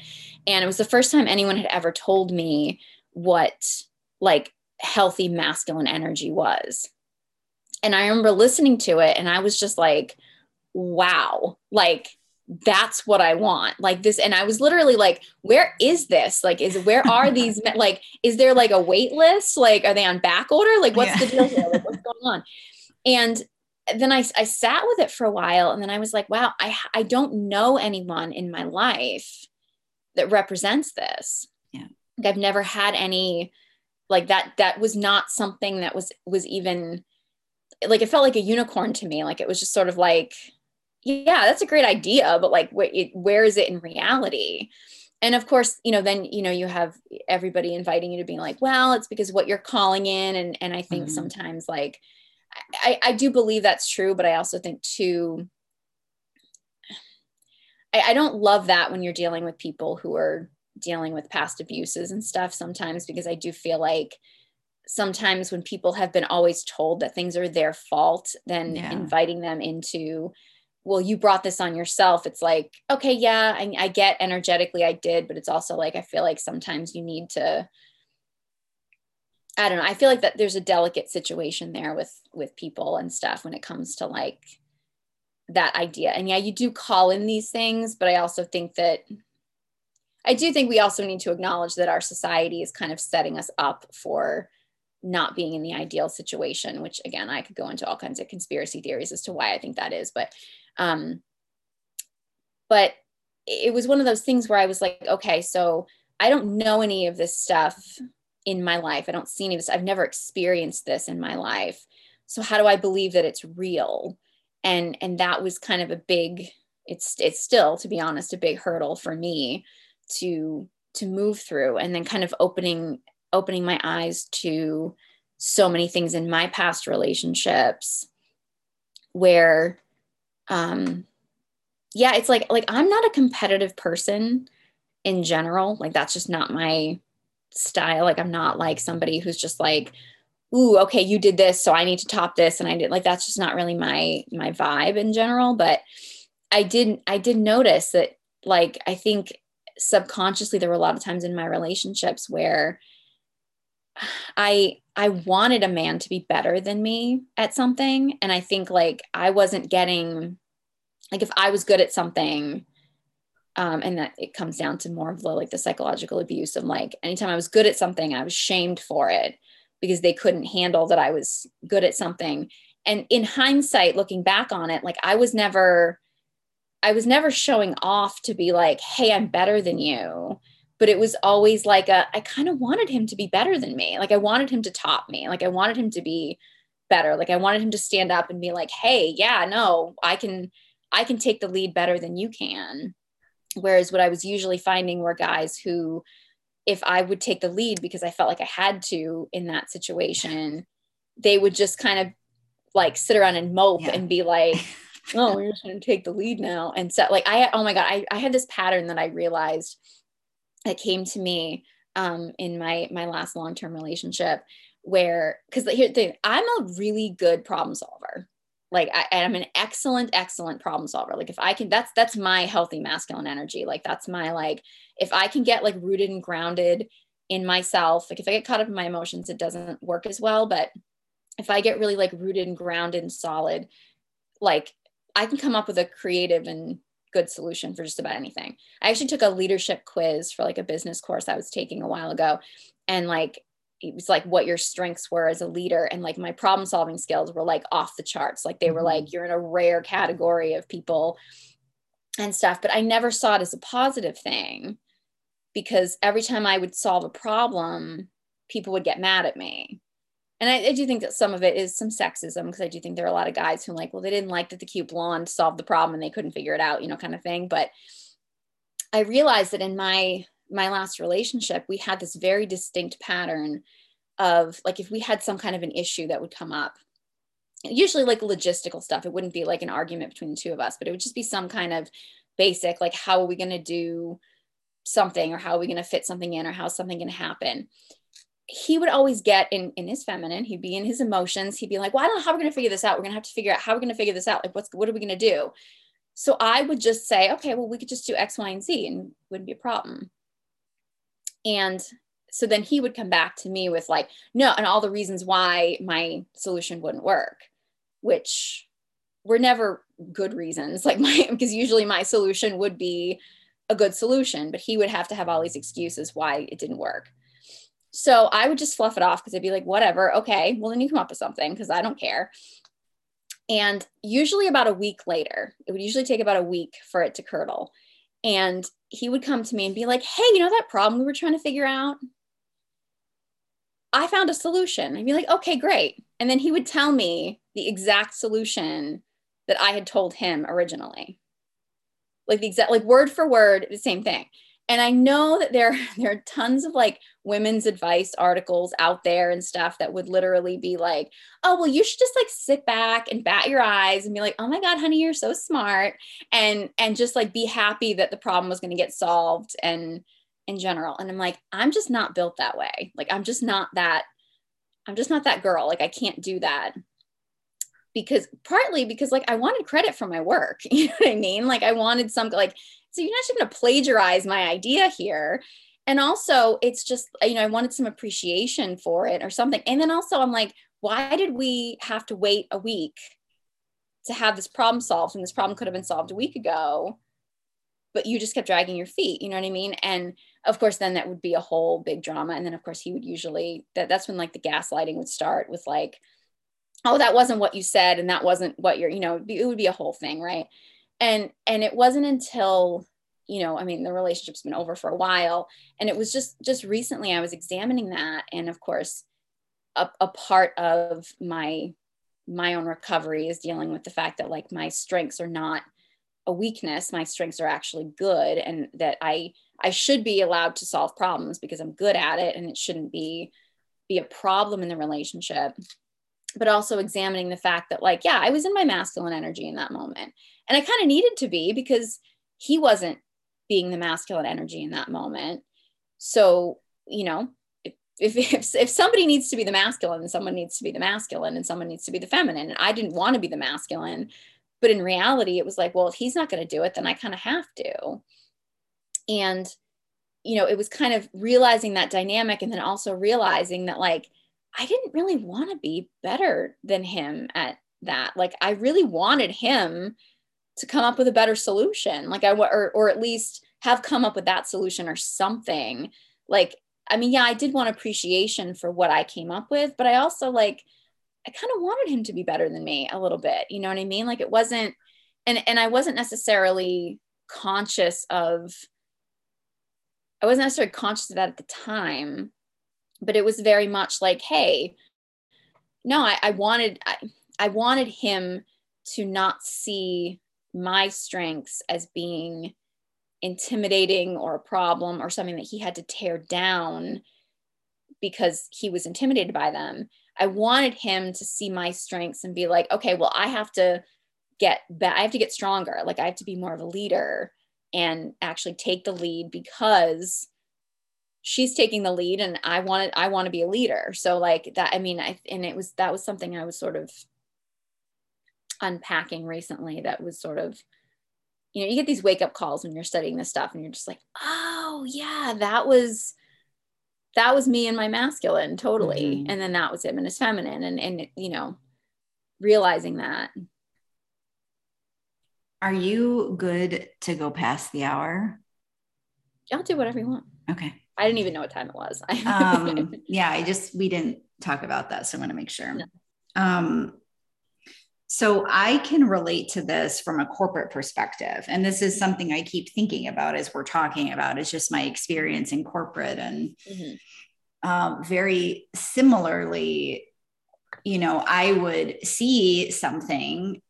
And it was the first time anyone had ever told me what like healthy masculine energy was. And I remember listening to it and I was just like, wow, like that's what I want. Like this. And I was literally like, where is this? Like, is where are these, like, is there like a wait list? Like, are they on back order? Like, what's yeah. the deal here? Like, what's going on? And then I, I sat with it for a while and then I was like, wow, I, I don't know anyone in my life that represents this. Yeah. Like I've never had any like that, that was not something that was, was even like, it felt like a unicorn to me. Like it was just sort of like, yeah, that's a great idea, but like, wh- it, where is it in reality? and of course you know then you know you have everybody inviting you to be like well it's because what you're calling in and and i think mm-hmm. sometimes like I, I do believe that's true, but I also think too, I, I don't love that when you're dealing with people who are dealing with past abuses and stuff sometimes because I do feel like sometimes when people have been always told that things are their fault, then yeah. inviting them into, well, you brought this on yourself. It's like, okay, yeah, I, I get energetically I did, but it's also like I feel like sometimes you need to I don't know. I feel like that there's a delicate situation there with with people and stuff when it comes to like that idea. And yeah, you do call in these things, but I also think that I do think we also need to acknowledge that our society is kind of setting us up for not being in the ideal situation, which again, I could go into all kinds of conspiracy theories as to why I think that is, but um but it was one of those things where I was like, okay, so I don't know any of this stuff in my life. I don't see any of this. I've never experienced this in my life. So how do I believe that it's real? And and that was kind of a big it's it's still to be honest a big hurdle for me to to move through and then kind of opening opening my eyes to so many things in my past relationships where um yeah it's like like i'm not a competitive person in general like that's just not my style. Like I'm not like somebody who's just like, ooh, okay, you did this, so I need to top this. And I did like that's just not really my my vibe in general. But I didn't. I did notice that like I think subconsciously there were a lot of times in my relationships where I I wanted a man to be better than me at something. And I think like I wasn't getting like if I was good at something, um, and that it comes down to more of the like the psychological abuse of like anytime I was good at something, I was shamed for it because they couldn't handle that I was good at something. And in hindsight, looking back on it, like I was never, I was never showing off to be like, hey, I'm better than you. But it was always like a, I kind of wanted him to be better than me. Like I wanted him to top me. Like I wanted him to be better. Like I wanted him to stand up and be like, hey, yeah, no, I can, I can take the lead better than you can Whereas what I was usually finding were guys who, if I would take the lead because I felt like I had to in that situation, they would just kind of like sit around and mope yeah. and be like, oh, we're just going to take the lead now. And so, like, I, oh my God, I, I had this pattern that I realized that came to me um, in my, my last long-term relationship where, cause here thing, I'm a really good problem solver. Like I, am an excellent excellent problem solver. Like if i can that's that's my healthy masculine energy. Like that's my like if i can get like rooted and grounded in myself like if i get caught up in my emotions it doesn't work as well. But if i get really like rooted and grounded and solid like i can come up with a creative and good solution for just about anything. I actually took a leadership quiz for like a business course i was taking a while ago and like it was like what your strengths were as a leader and like my problem solving skills were like off the charts. Like they were like mm-hmm. you're in a rare category of people and stuff but i never saw it as a positive thing because every time i would solve a problem people would get mad at me and I, I, do think that some of it is some sexism because I do think there are a lot of guys who like, well, they didn't like that the cute blonde solved the problem and they couldn't figure it out, you know, kind of thing. But I realized that in my my last relationship, we had this very distinct pattern of like if we had some kind of an issue that would come up, usually like logistical stuff. It wouldn't be like an argument between the two of us, but it would just be some kind of basic, like how are we going to do something or how are we going to fit something in or how's something going to happen he would always get in in his feminine he'd be in his emotions he'd be like well i don't know how we're going to figure this out. We're going to have to figure out how we're going to figure this out. Like what's what are we going to do? So i would just say okay well we could just do x y and z and wouldn't be a problem. And so then he would come back to me with like no and all the reasons why my solution wouldn't work which were never good reasons. Like my because usually my solution would be a good solution but he would have to have all these excuses why it didn't work so I would just fluff it off because I'd be like, whatever, okay, well, then you come up with something because I don't care. And usually about a week later, it would usually take about a week for it to curdle. And he would come to me and be like, hey, you know that problem we were trying to figure out? I found a solution. I'd be like, okay, great. And then he would tell me the exact solution that I had told him originally. Like the exact, like word for word, the same thing and I know that there there are tons of like women's advice articles out there and stuff that would literally be like, "Oh, well, you should just like sit back and bat your eyes and be like, "Oh my god, honey, you're so smart." And and just like be happy that the problem was going to get solved and in general. And I'm like, I'm just not built that way. Like I'm just not that I'm just not that girl. Like I can't do that. Because partly because like I wanted credit for my work. You know what I mean? Like I wanted some like so you're not just to plagiarize my idea here and also it's just you know i wanted some appreciation for it or something and then also i'm like why did we have to wait a week to have this problem solved and this problem could have been solved a week ago but you just kept dragging your feet you know what i mean and of course then that would be a whole big drama and then of course he would usually that that's when like the gaslighting would start with like oh that wasn't what you said and that wasn't what you're you know it would be a whole thing right? And and it wasn't until you know i mean the relationship's been over for a while and it was just just recently i was examining that and of course a, a part of my my own recovery is dealing with the fact that like my strengths are not a weakness my strengths are actually good and that i i should be allowed to solve problems because i'm good at it and it shouldn't be be a problem in the relationship but also examining the fact that like yeah i was in my masculine energy in that moment and I kind of needed to be because he wasn't being the masculine energy in that moment. So, you know, if, if, if, somebody needs to be the masculine, and someone needs to be the masculine and someone needs to be the feminine. And I didn't want to be the masculine. But in reality, it was like, well, if he's not going to do it, then I kind of have to. And, you know, it was kind of realizing that dynamic and then also realizing that, like, I didn't really want to be better than him at that. Like, I really wanted him to come up with a better solution. Like i or, or at least have come up with that solution or something. Like i mean yeah i did want appreciation for what i came up with but i also like i kind of wanted him to be better than me a little bit you know what i mean? Like it wasn't and and i wasn't necessarily conscious of i wasn't necessarily conscious of that at the time but it was very much like hey no i, I wanted I, I wanted him to not see my strengths as being intimidating or a problem or something that he had to tear down because he was intimidated by them. I wanted him to see my strengths and be like, okay, well, I have to get back, I have to get stronger. Like, I have to be more of a leader and actually take the lead because she's taking the lead and I wanted, I want to be a leader. So, like, that, I mean, I, and it was, that was something I was sort of unpacking recently that was sort of you know you get these wake up calls when you're studying this stuff and you're just like oh yeah that was that was me and my masculine totally. Mm-hmm. and then that was him and his feminine and and you know realizing that. Are you good to go past the hour? I'll do whatever you want. Okay i didn't even know what time it was um yeah i just we didn't talk about that so i want to make sure no. um so I can relate to this from a corporate perspective. And this is something I keep thinking about as we're talking about. It's just my experience in corporate. And mm-hmm. um, very similarly, you know, I would see something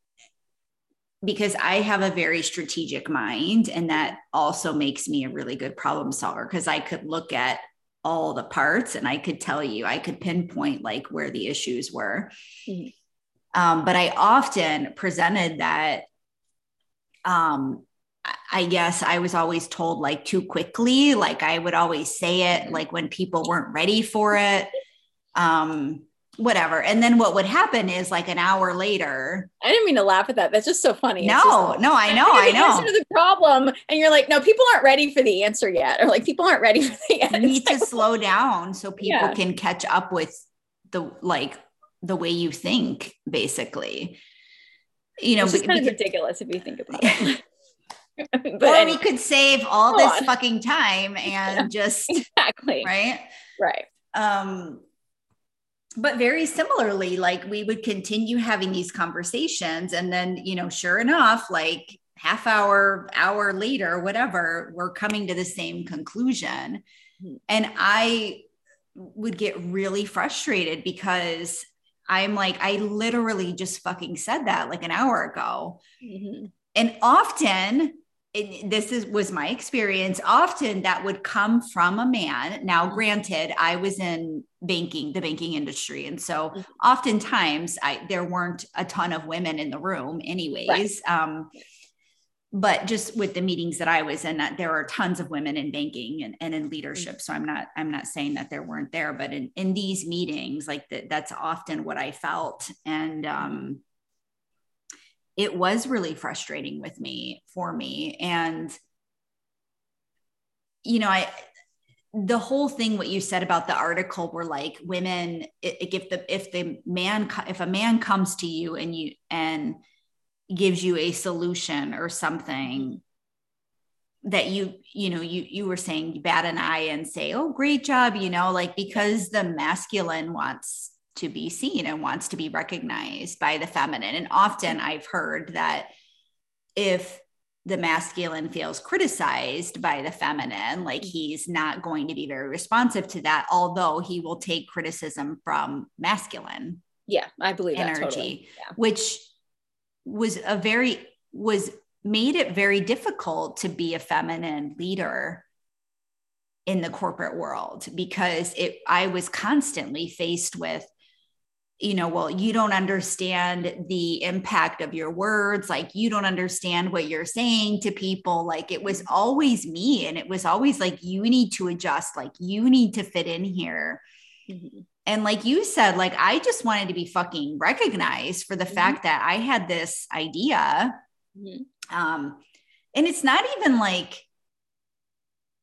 because I have a very strategic mind, and that also makes me a really good problem solver because I could look at all the parts and I could tell you, I could pinpoint like where the issues were. Mm-hmm. Um, but I often presented that um, I guess I was always told like too quickly. Like I would always say it like when people weren't ready for it. Um, whatever. And then what would happen is like an hour later. I didn't mean to laugh at that. That's just so funny. No, no, I know, I know. Answer to the problem, and you're like, no, people aren't ready for the answer yet, or like people aren't ready for the answer. You need to slow down so people yeah. can catch up with the like the way you think, basically. You know, it's kind of ridiculous if you think about it. but or anyway. we could save all this on. fucking time and yeah, just exactly right right um but very similarly like we would continue having these conversations and then you know sure enough like half hour hour later whatever we're coming to the same conclusion mm-hmm. and i would get really frustrated because i'm like i literally just fucking said that like an hour ago mm-hmm. and often this is was my experience. Often that would come from a man. Now granted i was in banking the banking industry. And so mm-hmm. oftentimes i there weren't a ton of women in the room anyways right. um, but just with the meetings that i was in that there are tons of women in banking and, and in leadership. So i'm not i'm not saying that there weren't there but in, in these meetings like that that's often what i felt. And um, it was really frustrating with me for me. And you know i the whole thing what you said about the article were like women if the if the man if a man comes to you and you and gives you a solution or something that you you know you you were saying you bat an eye and say oh great job you know like because the masculine wants to be seen and wants to be recognized by the feminine. And often I've heard that if the masculine feels criticized by the feminine, like mm. he's not going to be very responsive to that, although he will take criticism from masculine. Yeah, I believe energy, totally. yeah. which was a very was made it very difficult to be a feminine leader in the corporate world because it I was constantly faced with you know, well, you don't understand the impact of your words. Like, you don't understand what you're saying to people. Like, it was always me. And it was always like, you need to adjust, like, you need to fit in here. Mm-hmm. And like you said, like, I just wanted to be fucking recognized for the mm-hmm. fact that I had this idea. Mm-hmm. Um, and it's not even like,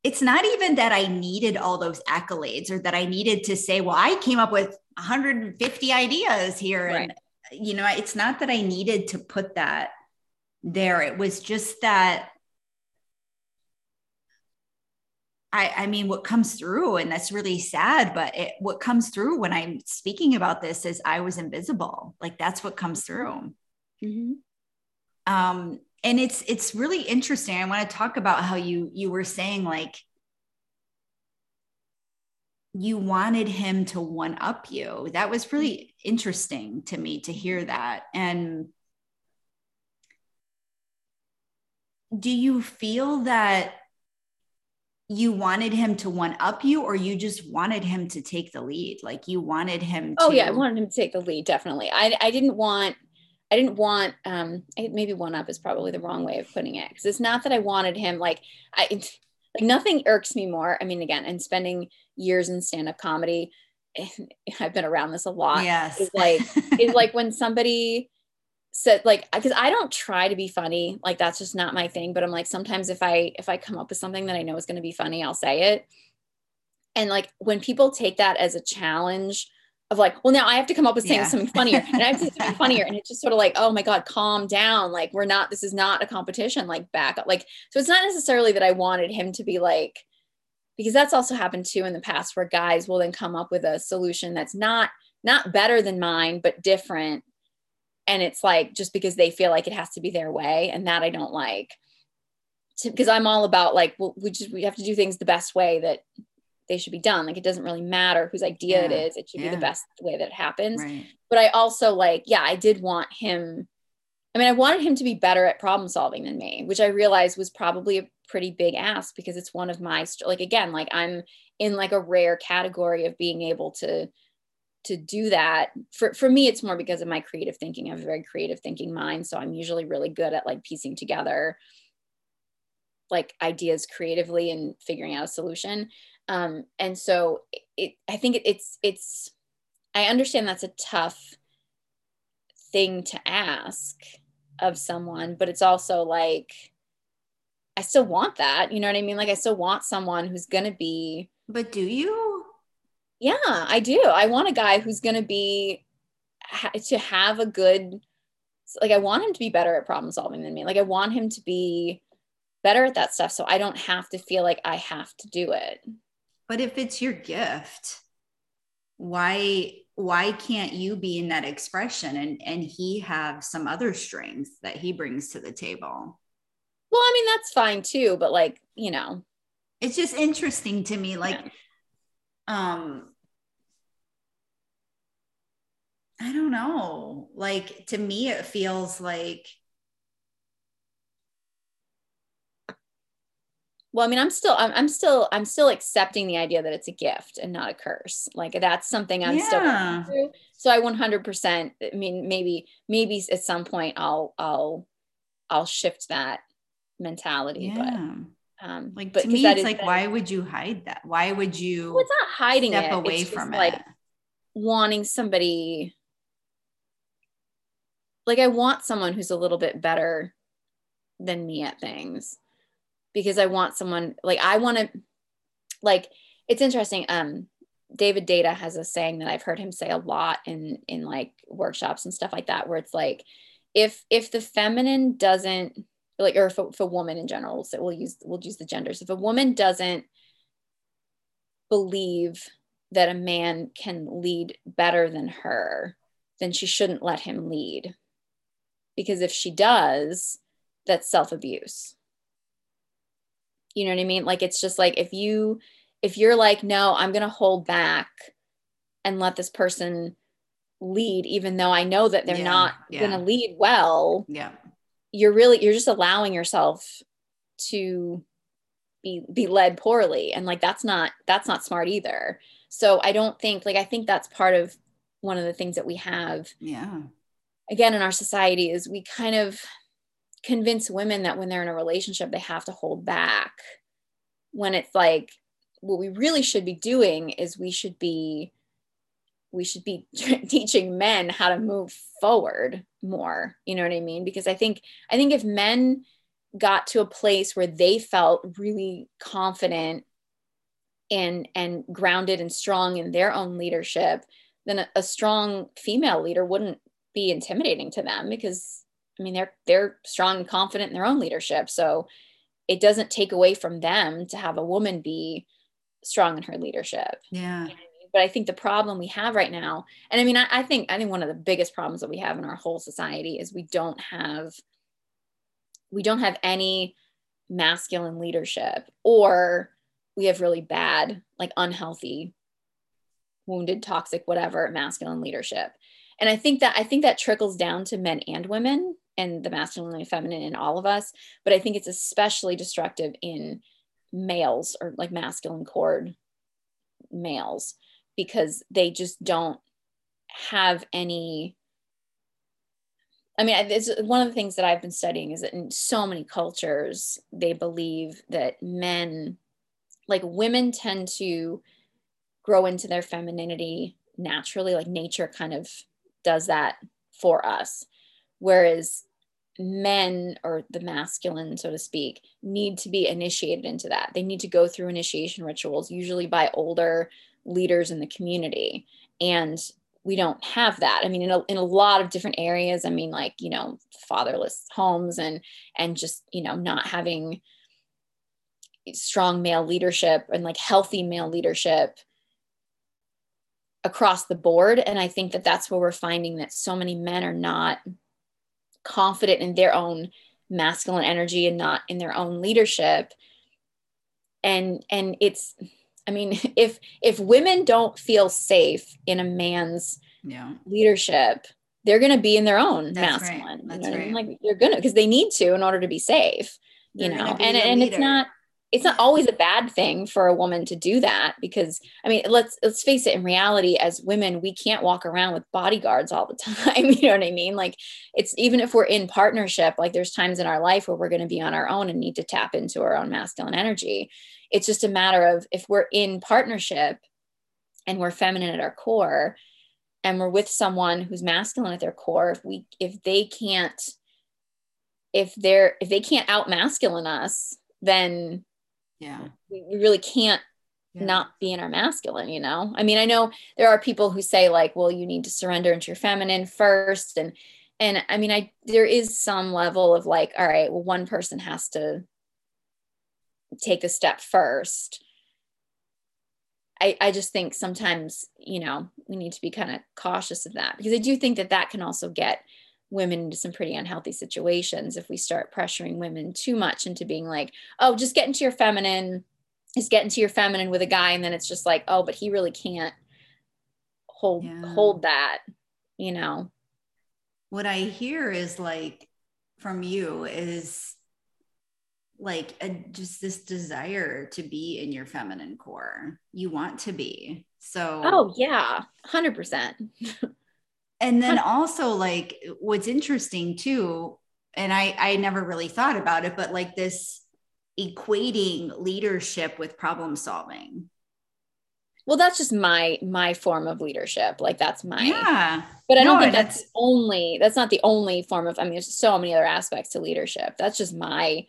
it's not even that I needed all those accolades or that I needed to say, well, I came up with 150 ideas here. Right. And, you know, it's not that I needed to put that there. It was just that I, I mean, what comes through, and that's really sad, but it, what comes through when I'm speaking about this is I was invisible. Like that's what comes through. Mm-hmm. Um, and it's it's really interesting. I want to talk about how you you were saying like you wanted him to one up you. That was really interesting to me to hear that. And do you feel that you wanted him to one up you or you just wanted him to take the lead? Like you wanted him to- oh yeah i wanted him to take the lead definitely. I, I didn't want i didn't want um maybe one up is probably the wrong way of putting it because it's not that i wanted him like i like nothing irks me more. I mean again and spending years in stand-up comedy i've been around this a lot yes is like is like when somebody said like because i don't try to be funny like that's just not my thing but i'm like sometimes if i if i come up with something that i know is going to be funny i'll say it and like when people take that as a challenge of like, well, now I have to come up with saying yeah. something funnier and I have to say something funnier. And it's just sort of like, oh my God, calm down. Like, we're not, this is not a competition, like back up. Like, so it's not necessarily that I wanted him to be like, because that's also happened too in the past where guys will then come up with a solution that's not not better than mine but different. And it's like just because they feel like it has to be their way and that i don't like. Because i'm all about like well we just we have to do things the best way that they should be done. Like it doesn't really matter whose idea Yeah, it is. It should be the best way that it happens. Right. but I also like, yeah, I did want him. I mean, I wanted him to be better at problem solving than me, which I realized was probably a pretty big ask because it's one of my like again, like I'm in like a rare category of being able to to do that. For for me, it's more because of my creative thinking. I have a very creative thinking mind, so I'm usually really good at like piecing together like ideas creatively and figuring out a solution. Um, and so it, I think it, it's it's I understand that's a tough thing to ask of someone, but it's also like I still want that. You know what I mean? Like I still want someone who's going to be But do you? yeah, I do. I want a guy who's going to be ha- to have a good like I want him to be better at problem solving than me. Like I want him to be better at that stuff so I don't have to feel like I have to do it. But if it's your gift, why why can't you be in that expression and and he have some other strengths that he brings to the table? Well, I mean that's fine too, but like, you know, It's just interesting to me like Yeah. um I don't know. Like to me it feels like well i mean i'm still I'm, I'm still i'm still accepting the idea that it's a gift and not a curse like that's something i'm still Yeah. through. so i 100% i mean maybe maybe at some point i'll i'll i'll shift that mentality yeah. but um Like but to me it's like why would you hide that? Why would you well, it's not hiding step it away it's just from like wanting somebody like I want someone who's a little bit better than me at things because I want someone like I want to like it's interesting um David Deida has a saying that I've heard him say a lot in in like workshops and stuff like that where it's like if if the feminine doesn't like or if a, if a woman in general so we'll use we'll use the genders if a woman doesn't believe that a man can lead better than her then she shouldn't let him lead. Because if she does that's self-abuse you know what i mean like it's just like if you if you're like no i'm going to hold back and let this person lead even though i know that they're Yeah, not yeah. going to lead well Yeah. you're really you're just allowing yourself to be be led poorly and like that's not that's not smart either so i don't think like i think that's part of one of the things that we have Yeah. again in our society is we kind of convince women that when they're in a relationship they have to hold back when it's like what we really should be doing is we should be we should be teaching men how to move forward more. You know what i mean? Because i think i think if men got to a place where they felt really confident and and grounded and strong in their own leadership then a, a strong female leader wouldn't be intimidating to them because I mean they're they're strong and confident in their own leadership. So it doesn't take away from them to have a woman be strong in her leadership. Yeah. But I think the problem we have right now, and I mean I, I think I think one of the biggest problems that we have in our whole society is we don't have we don't have any masculine leadership or we have really bad like unhealthy wounded toxic whatever masculine leadership and i think that i think that trickles down to men and women and the masculine and feminine in all of us but i think it's especially destructive in males or like masculine cord males because they just don't have any I mean, it's one of the things that I've been studying is that in so many cultures, they believe that men, like women, tend to grow into their femininity naturally. Like nature kind of does that for us. Whereas men, or the masculine, so to speak, need to be initiated into that. They need to go through initiation rituals, usually by older leaders in the community. And we don't have that. I mean, in a, in a lot of different areas, I mean, like, you know, fatherless homes and, and just, you know, not having strong male leadership and like healthy male leadership across the board. And I think that that's where we're finding that so many men are not confident in their own masculine energy and not in their own leadership. And, and it's, I mean, if if women don't feel safe in a man's Yeah. leadership, they're going to be in their own That's masculine. right. you That's know I mean? right. Like they're going to because they need to in order to be safe. You They're gonna know, and and it's not it's not always a bad thing for a woman to do that because I mean, let's let's face it. In reality, as women, we can't walk around with bodyguards all the time. You know what I mean? Like it's even if we're in partnership, like there's times in our life where we're going to be on our own and need to tap into our own masculine energy. It's just a matter of if we're in partnership and we're feminine at our core and we're with someone who's masculine at their core if we if they can't if they're if they can't out masculine us then Yeah. we we really can't Yeah. not be in our masculine you know i mean i know there are people who say like well you need to surrender into your feminine first and and i mean i there is some level of like all right well one person has to take a step first i i just think sometimes you know we need to be kind of cautious of that because i do think that that can also get women into some pretty unhealthy situations if we start pressuring women too much into being like oh just get into your feminine just get into your feminine with a guy and then it's just like oh but he really can't hold Yeah. hold that you know what I hear is like from you is like a, just this desire to be in your feminine core. You want to be. So oh yeah 100% and then also like what's interesting too and I I never really thought about it but like this equating leadership with problem solving. well that's just my my form of leadership like that's my Yeah. but i don't No, think and that's only that's not the only form of i mean there's so many other aspects to leadership that's just my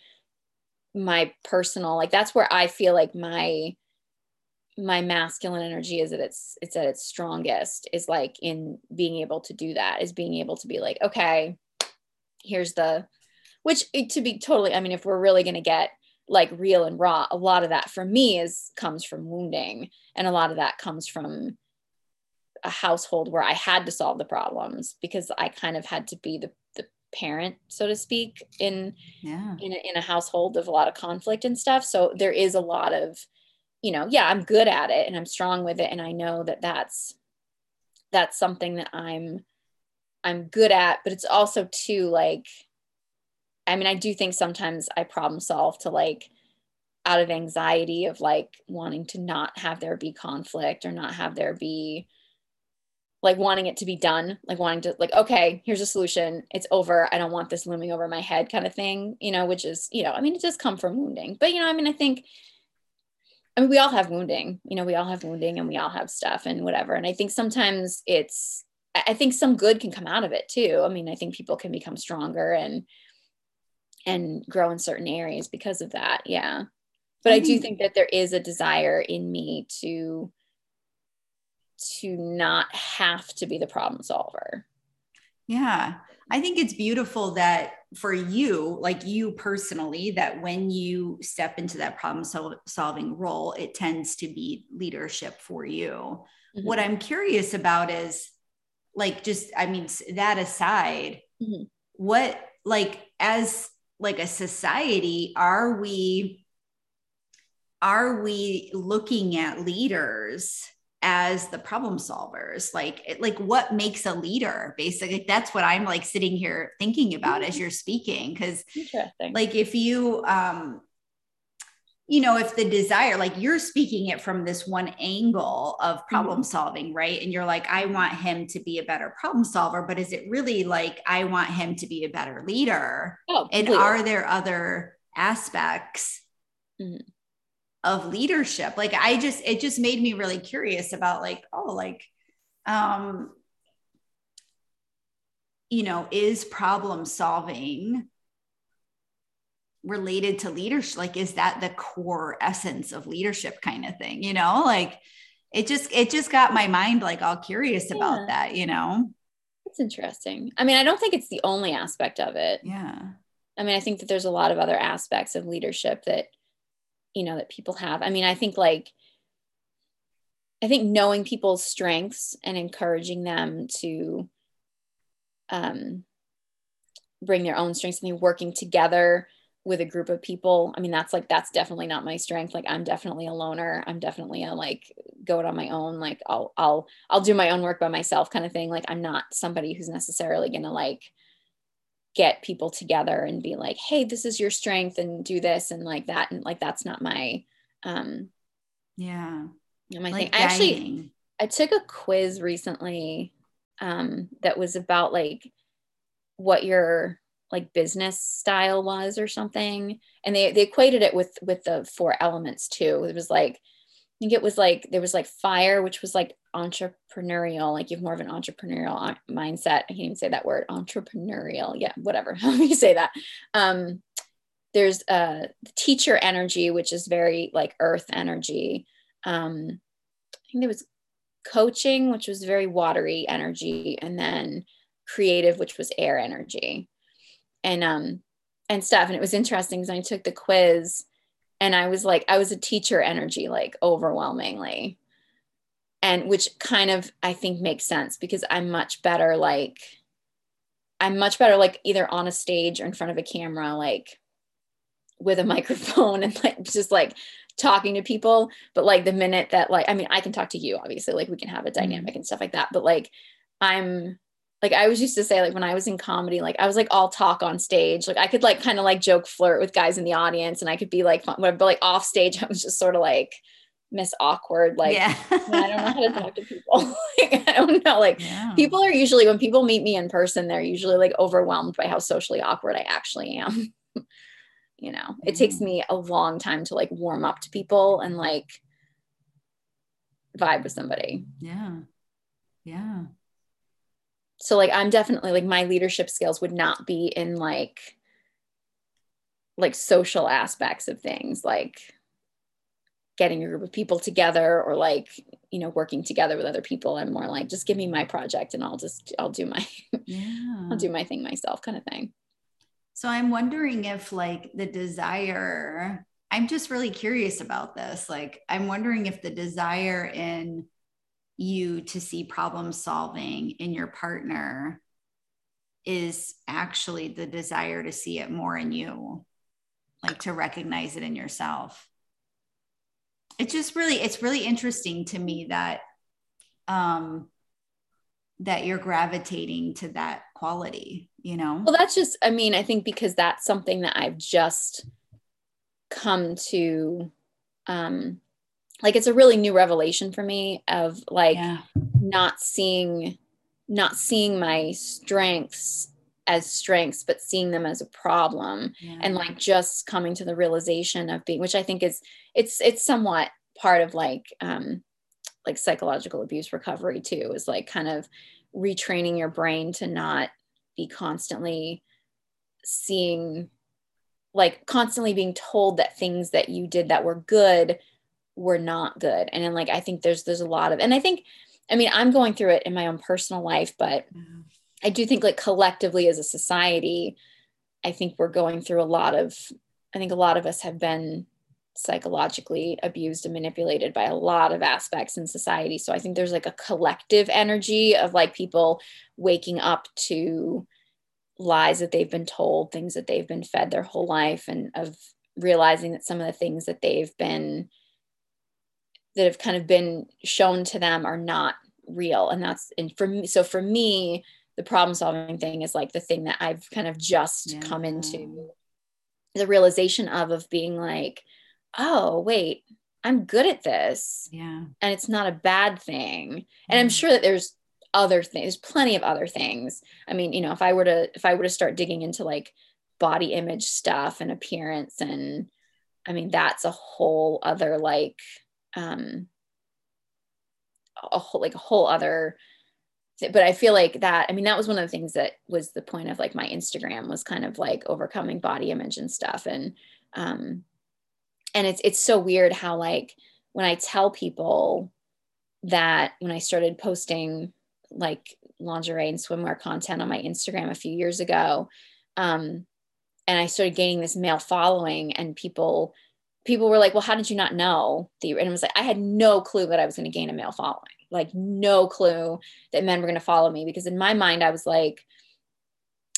my personal like that's where i feel like my my masculine energy is at its it's at its strongest is like in being able to do that is being able to be like okay here's the which to be totally i mean if we're really going to get like real and raw a lot of that for me is comes from wounding and a lot of that comes from a household where i had to solve the problems because i kind of had to be the, the parent so to speak in Yeah. in a, in a household of a lot of conflict and stuff so there is a lot of you know yeah i'm good at it and i'm strong with it. And i know that that's that's something that i'm i'm good at but it's also too like i mean i do think sometimes i problem solve to like out of anxiety of like wanting to not have there be conflict or not have there be like wanting it to be done like wanting to like okay here's a solution. It's over. I don't want this looming over my head kind of thing you know which is you know i mean it does come from wounding but you know i mean i think i mean we all have wounding you know we all have wounding and we all have stuff and whatever. And i think sometimes it's i think some good can come out of it too. I mean i think people can become stronger and and grow in certain areas because of that. Yeah. But I do think- think that there is a desire in me to to not have to be the problem solver. Yeah. I think it's beautiful that for you, like you personally, that when you step into that problem sol- solving role, it tends to be leadership for you. Mhm. What I'm curious about is like, just, I mean, that aside, Mhm. what, like, as like a society, are we, are we looking at leaders as the problem solvers. Like it- like what makes a leader basically that's what i'm like sitting here thinking about as you're speaking because interesting. like if you um you know if the desire like you're speaking it from this one angle of problem solving right? And you're like i want him to be a better problem solver but is it really like i want him to be a better leader? Oh and completely. are there other aspects Mhm. Of leadership. Like i just it just made me really curious about like oh like um you know is problem solving related to leadership? Like is that the core essence of leadership kind of thing you know? Like it just it just got my mind like all curious about that you know? It's interesting. I mean, I don't think it's the only aspect of it. yeah. I mean, I think that there's a lot of other aspects of leadership that, you know, that people have. I mean, I think like, I think knowing people's strengths and encouraging them to um, bring their own strengths and working together with a group of people i mean that's like that's definitely not my strength. Like i'm definitely a loner. I'm definitely a like go it on my own. Like i'll i'll i'll do my own work by myself kind of thing. Like i'm not somebody who's necessarily gonna like get people together and be like hey this is your strength and do this and like that and like that's not my um yeah. my like thing. I actually i took a quiz recently um that was about like what your like business style was or something and they they equated it with with the four elements too. It was like i think it was like there was like fire which was like entrepreneurial like you have more of an entrepreneurial mindset. I can't even say that word entrepreneurial. Yeah whatever. How you say that. Um there's uh teacher energy which is very like earth energy. Um i think there was coaching which was very watery energy and then creative which was air energy. And um and stuff. And it was interesting because i took the quiz and i was like i was a teacher energy like overwhelmingly and which kind of i think makes sense because i'm much better like i'm much better like either on a stage or in front of a camera like with a microphone and like just like talking to people but like the minute that like i mean i can talk to you obviously like we can have a mm-hmm. dynamic mm-hmm. and stuff like that but like i'm like I was used to say like when I was in comedy, like I was like all talk on stage. Like I could like kind of like joke flirt with guys in the audience and I could be like fun, but like off stage, I was just sort of like miss awkward. Like yeah. I don't know how to talk to people. like, I don't know. Like yeah. people are usually when people meet me in person, they're usually like overwhelmed by how socially awkward I actually am. you know, mm-hmm. it takes me a long time to like warm up to people and like vibe with somebody. Yeah. Yeah so like i'm definitely like my leadership skills would not be in like like social aspects of things like getting a group of people together or like you know working together with other people. I'm more like just give me my project and i'll just i'll do my yeah. i'll do my thing myself kind of thing. So i'm wondering if like the desire i'm just really curious about this. Like i'm wondering if the desire in you to see problem solving in your partner is actually the desire to see it more in you like to recognize it in yourself it's just really it's really interesting to me that um that you're gravitating to that quality you know well that's just i mean i think because that's something that i've just come to um like it's a really new revelation for me of like yeah. not seeing not seeing my strengths as strengths but seeing them as a problem yeah. and like just coming to the realization of being which i think is it's it's somewhat part of like um like psychological abuse recovery too is like kind of retraining your brain to not be constantly seeing like constantly being told that things that you did that were good were not good and then like i think there's there's a lot of and i think i mean i'm going through it in my own personal life but. I do think like collectively as a society i think we're going through a lot of i think a lot of us have been psychologically abused and manipulated by a lot of aspects in society. So i think there's like a collective energy of like people waking up to lies that they've been told things that they've been fed their whole life and of realizing that some of the things that they've been that have kind of been shown to them are not real. And that's and for me so for me the problem solving thing is like the thing that i've kind of just yeah. come into the realization of of being like oh wait i'm good at this. Yeah. And it's not a bad thing. And i'm sure that there's other things there's plenty of other things. I mean you know if i were to if i were to start digging into like body image stuff and appearance and i mean that's a whole other like um a whole like a whole other but I feel like that I mean that was one of the things that was the point of like my Instagram was kind of like overcoming body image and stuff. And um and it's it's so weird how like when I tell people that when I started posting like lingerie and swimwear content on my Instagram a few years ago um and I started gaining this male following and people people were like, well, how did you not know you, and it was like, I had no clue that I was going to gain a male following, like no clue that men were going to follow me because in my mind, I was like,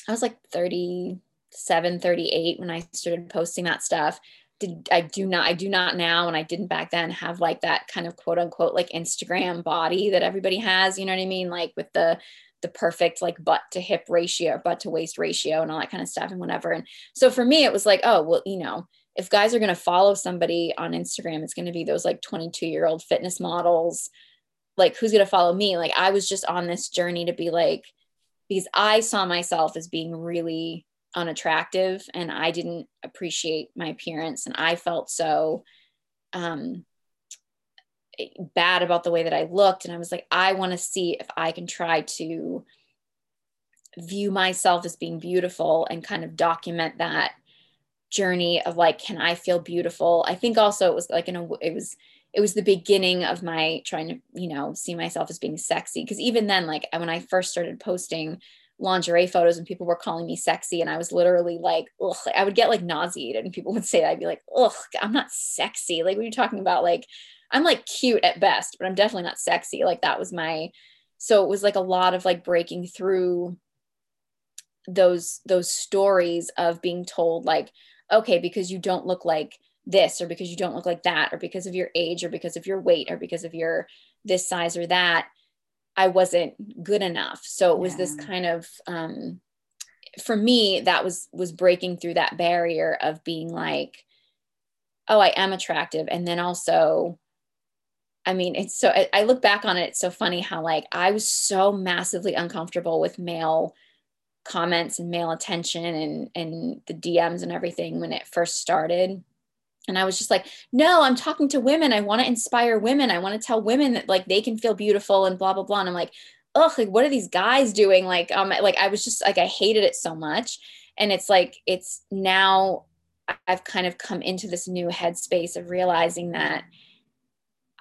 I was like 30, 738 when I started posting that stuff. Did I do not I do not now and I didn't back then have like that kind of quote unquote like Instagram body that everybody has, you know what I mean? Like with the the perfect like butt to hip ratio, butt to waist ratio and all that kind of stuff and whatever. And so for me it was like, oh, well, you know, if guys are going to follow somebody on Instagram, it's going to be those like 22 year old fitness models. Like, who's going to follow me? Like, I was just on this journey to be like, because I saw myself as being really unattractive and I didn't appreciate my appearance. And I felt so um, bad about the way that I looked. And I was like, I want to see if I can try to view myself as being beautiful and kind of document that journey of like can i feel beautiful i think also it was like in a it was it was the beginning of my trying to you know see myself as being sexy. Because even then like when i first started posting lingerie photos and people were calling me sexy and i was literally like ugh i would get like nauseated and people would say that. I'd be like ugh i'm not sexy. Like what are you talking about? Like i'm like cute at best but i'm definitely not sexy. Like that was my so it was like a lot of like breaking through those those stories of being told like okay, because you don't look like this, or because you don't look like that, or because of your age, or because of your weight, or because of your this size or that, I wasn't good enough. So it was yeah. this kind of, um, for me, that was was breaking through that barrier of being like, oh, I am attractive, and then also I mean, it's so I, look back on it, it's so funny how like I was so massively uncomfortable with male comments and male attention and and the DMs and everything when it first started. And I was just like, no, I'm talking to women. I want to inspire women. I want to tell women that like they can feel beautiful and blah blah blah. And I'm like, ugh, like what are these guys doing? Like, um, like I was just like I hated it so much. And it's like it's now I've kind of come into this new headspace of realizing that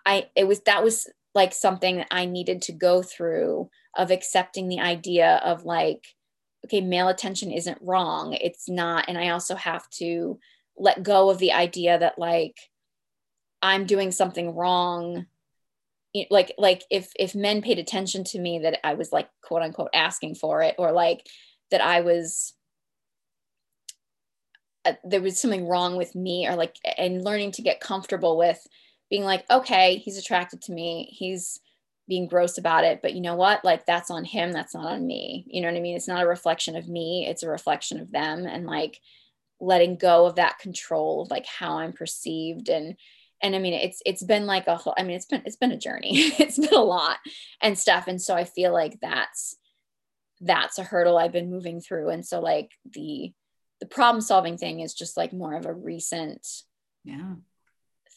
I it was that was like something that I needed to go through of accepting the idea of like okay, male attention isn't wrong. It's not. And I also have to let go of the idea that like I'm doing something wrong. Like, like if if men paid attention to me that I was like quote unquote asking for it, or like that I was uh, there was something wrong with me, or like and learning to get comfortable with being like, okay, he's attracted to me. He's being gross about it but you know what like that's on him that's not on me you know what i mean it's not a reflection of me it's a reflection of them and like letting go of that control of like how i'm perceived. And and i mean it's it's been like a whole i mean it's been it's been a journey. It's been a lot and stuff. And so i feel like that's that's a hurdle i've been moving through. And so like the the problem solving thing is just like more of a recent yeah.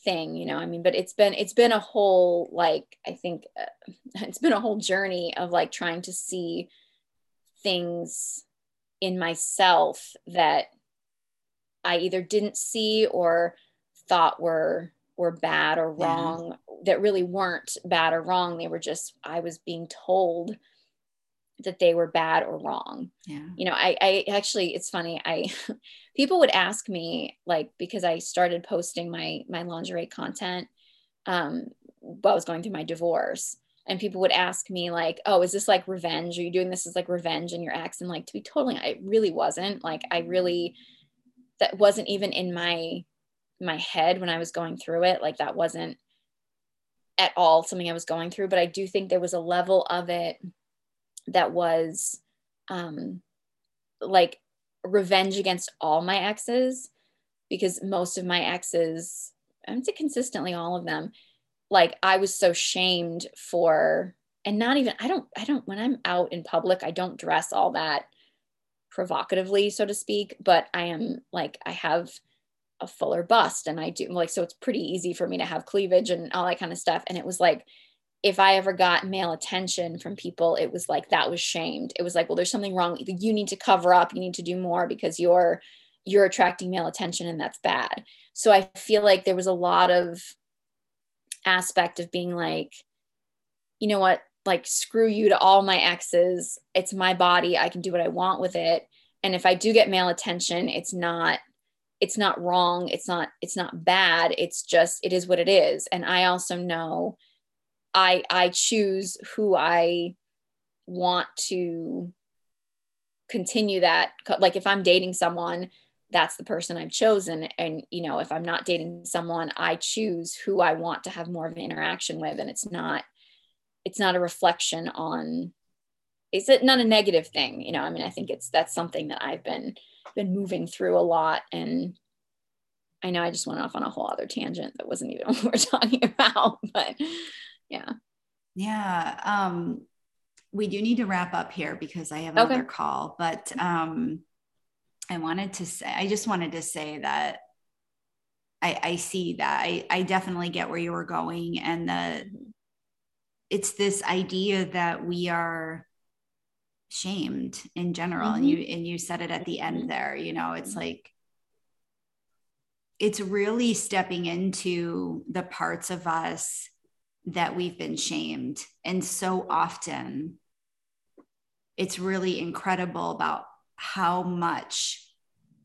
thing you know i mean but it's been it's been a whole like i think uh, it's been a whole journey of like trying to see things in myself that i either didn't see or thought were were bad or wrong yeah. that really weren't bad or wrong they were just i was being told that they were bad or wrong. Yeah. You know, I, I actually, it's funny. I, people would ask me like, because I started posting my, my lingerie content, um, while I was going through my divorce and people would ask me like, oh, is this like revenge? Are you doing this as like revenge in your ex? And like, to be totally, I really wasn't like, I really, that wasn't even in my, my head when I was going through it. Like that wasn't at all something I was going through, but I do think there was a level of it that was um, like revenge against all my exes because most of my exes, I would say consistently all of them, like I was so shamed for, and not even, I don't, I don't, when I'm out in public, I don't dress all that provocatively, so to speak, but I am like, I have a fuller bust and I do like, so it's pretty easy for me to have cleavage and all that kind of stuff. And it was like, if I ever got male attention from people, it was like that was shamed. It was like, well, there's something wrong. You need to cover up. You need to do more because you're you're attracting male attention and that's bad. So I feel like there was a lot of aspect of being like, you know what, like screw you to all my exes. It's my body. I can do what I want with it. And if I do get male attention, it's not it's not wrong. It's not it's not bad. It's just it is what it is. And I also know I I choose who I want to continue that like if i'm dating someone that's the person i've chosen and you know if i'm not dating someone i choose who i want to have more of an interaction with and it's not it's not a reflection on is it not a negative thing you know? I mean i think it's that's something that i've been been moving through a lot and i know i just went off on a whole other tangent that wasn't even what we're talking about but yeah. Yeah um we do need to wrap up here because I have another okay. call, but um, I wanted to say, I just wanted to say that I, I see that. I, I definitely get where you were going and the it's this idea that we are shamed in general mm-hmm. and you and you said it at the end mm-hmm. there you know it's mm-hmm. like it's really stepping into the parts of us that we've been shamed. And so often it's really incredible about how much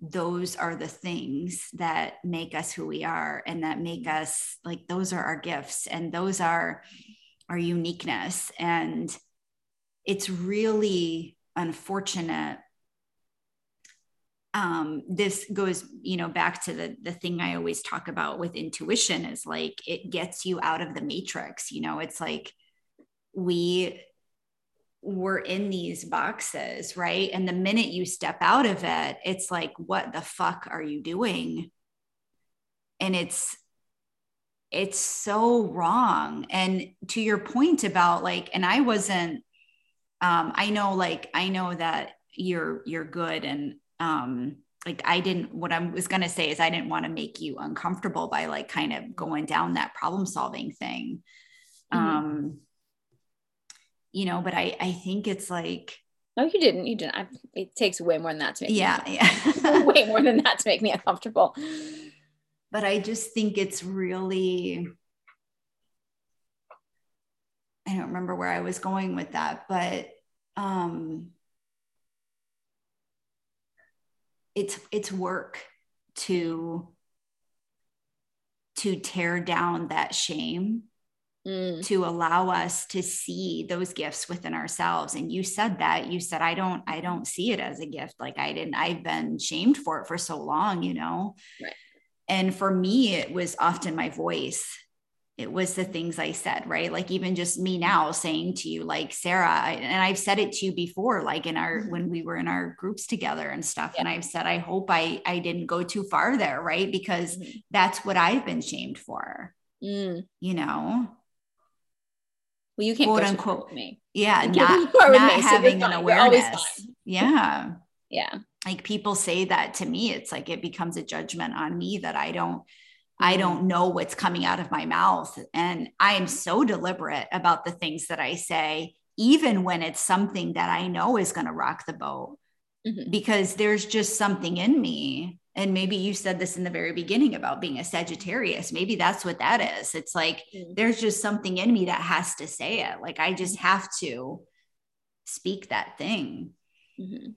those are the things that make us who we are and that make us like those are our gifts and those are our uniqueness. And it's really unfortunate um, this goes you know back to the the thing i always talk about with intuition is like it gets you out of the matrix you know? It's like we were in these boxes right? And the minute you step out of it it's like what the fuck are you doing? And it's it's so wrong and to your point about like and i wasn't um i know like i know that you're you're good and um like I didn't what I was going to say is I didn't want to make you uncomfortable by like kind of going down that problem solving thing. Mm-hmm. Um you know, but I I think it's like no, you didn't. You didn't. I, it takes way more than that to make yeah, yeah. way more than that to make me uncomfortable. But I just think it's really I don't remember where I was going with that, but um it's it's work to to tear down that shame mm. to allow us to see those gifts within ourselves and you said that you said i don't i don't see it as a gift like i didn't i've been shamed for it for so long you know right. And for me it was often my voice it was the things I said, right? Like even just me now saying to you, like Sarah, I, and I've said it to you before, like in our mm-hmm. when we were in our groups together and stuff. Yeah. And I've said, I hope I I didn't go too far there, right? Because mm-hmm. that's what I've been shamed for. Mm. You know. Well, you can't quote unquote me. Yeah, not, not me, having so an awareness. Yeah. Yeah. Like people say that to me, it's like it becomes a judgment on me that I don't I don't know what's coming out of my mouth. And I am so deliberate about the things that I say, even when it's something that I know is going to rock the boat, mm-hmm. because there's just something in me. And maybe you said this in the very beginning about being a Sagittarius. Maybe that's what that is. It's like mm-hmm. there's just something in me that has to say it. Like I just have to speak that thing. Mm-hmm.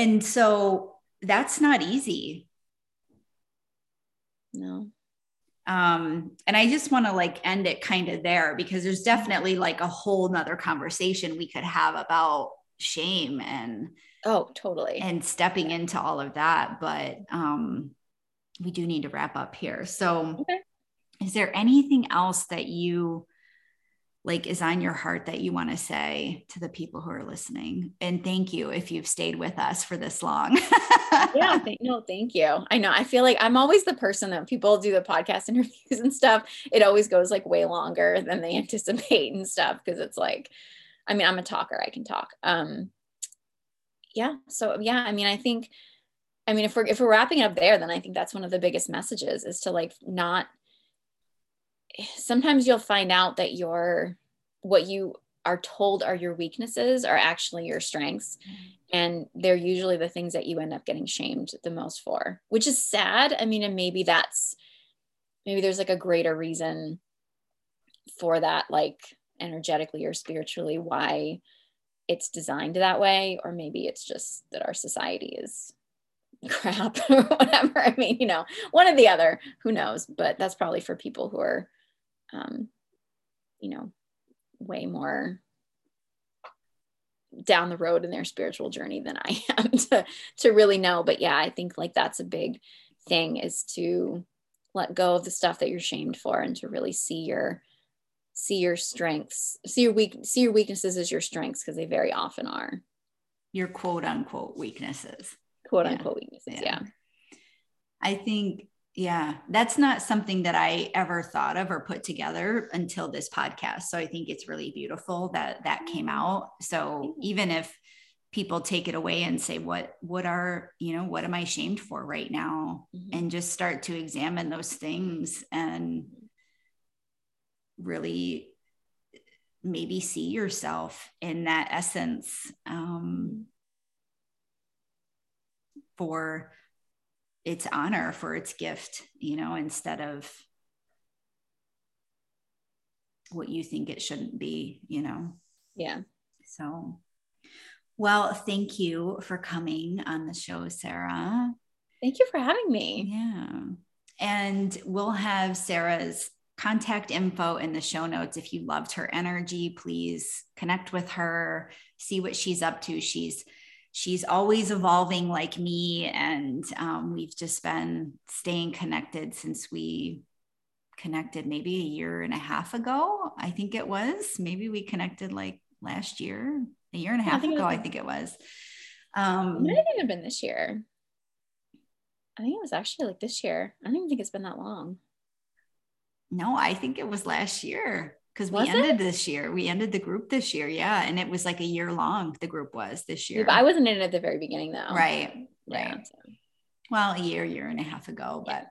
And so that's not easy. No. Um and i just want to like end it kind of there because there's definitely like a whole nother conversation we could have about shame and oh totally. and stepping into all of that but um we do need to wrap up here. So okay. is there anything else that you like is on your heart that you want to say to the people who are listening and thank you if you've stayed with us for this long. Yeah th- no thank you. I know i feel like i'm always the person that people do the podcast interviews and stuff. It always goes like way longer than they anticipate and stuff because it's like i mean i'm a talker i can talk. Um yeah so yeah i mean i think i mean if we're if we're wrapping it up there then i think that's one of the biggest messages is to like not sometimes you'll find out that your what you are told are your weaknesses are actually your strengths. And they're usually the things that you end up getting shamed the most for which is sad. I mean and maybe that's maybe there's like a greater reason for that like energetically or spiritually why it's designed that way or maybe it's just that our society is crap or whatever. I mean you know one or the other who knows? But that's probably for people who are um, you know, way more down the road in their spiritual journey than I am to to really know. But yeah, I think like that's a big thing is to let go of the stuff that you're shamed for and to really see your see your strengths, see your weak see your weaknesses as your strengths because they very often are. Your quote unquote weaknesses. Quote yeah. unquote weaknesses. Yeah. yeah. I think yeah, that's not something that I ever thought of or put together until this podcast. So I think it's really beautiful that that came out. So even if people take it away and say what what are, you know, what am I shamed for right now mm-hmm. and just start to examine those things and really maybe see yourself in that essence um, for its honor for its gift, you know, instead of what you think it shouldn't be, you know? Yeah. So, well, thank you for coming on the show, Sarah. Thank you for having me. Yeah. And we'll have Sarah's contact info in the show notes. If you loved her energy, please connect with her, see what she's up to. She's she's always evolving like me and um, we've just been staying connected since we connected maybe a year and a half ago i think it was. Maybe we connected like last year a year and a half I ago i think it was. Um it might even have been this year. I think it was actually like this year. I don't even think it's been that long. No i think it was last year because we ended it? this year. We ended the group this year. Yeah. And it was like a year long, the group was this year. I wasn't in it at the very beginning though. Right. Right. So. Well, a year, year and a half ago, but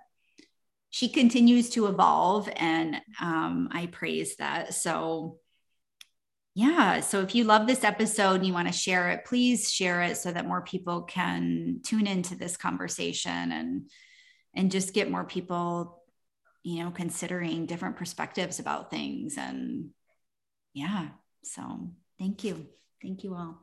she continues to evolve and um, I praise that. So, yeah. So if you love this episode and you want to share it, please share it so that more people can tune into this conversation and and just get more people you know, considering different perspectives about things. And yeah, so thank you. Thank you all.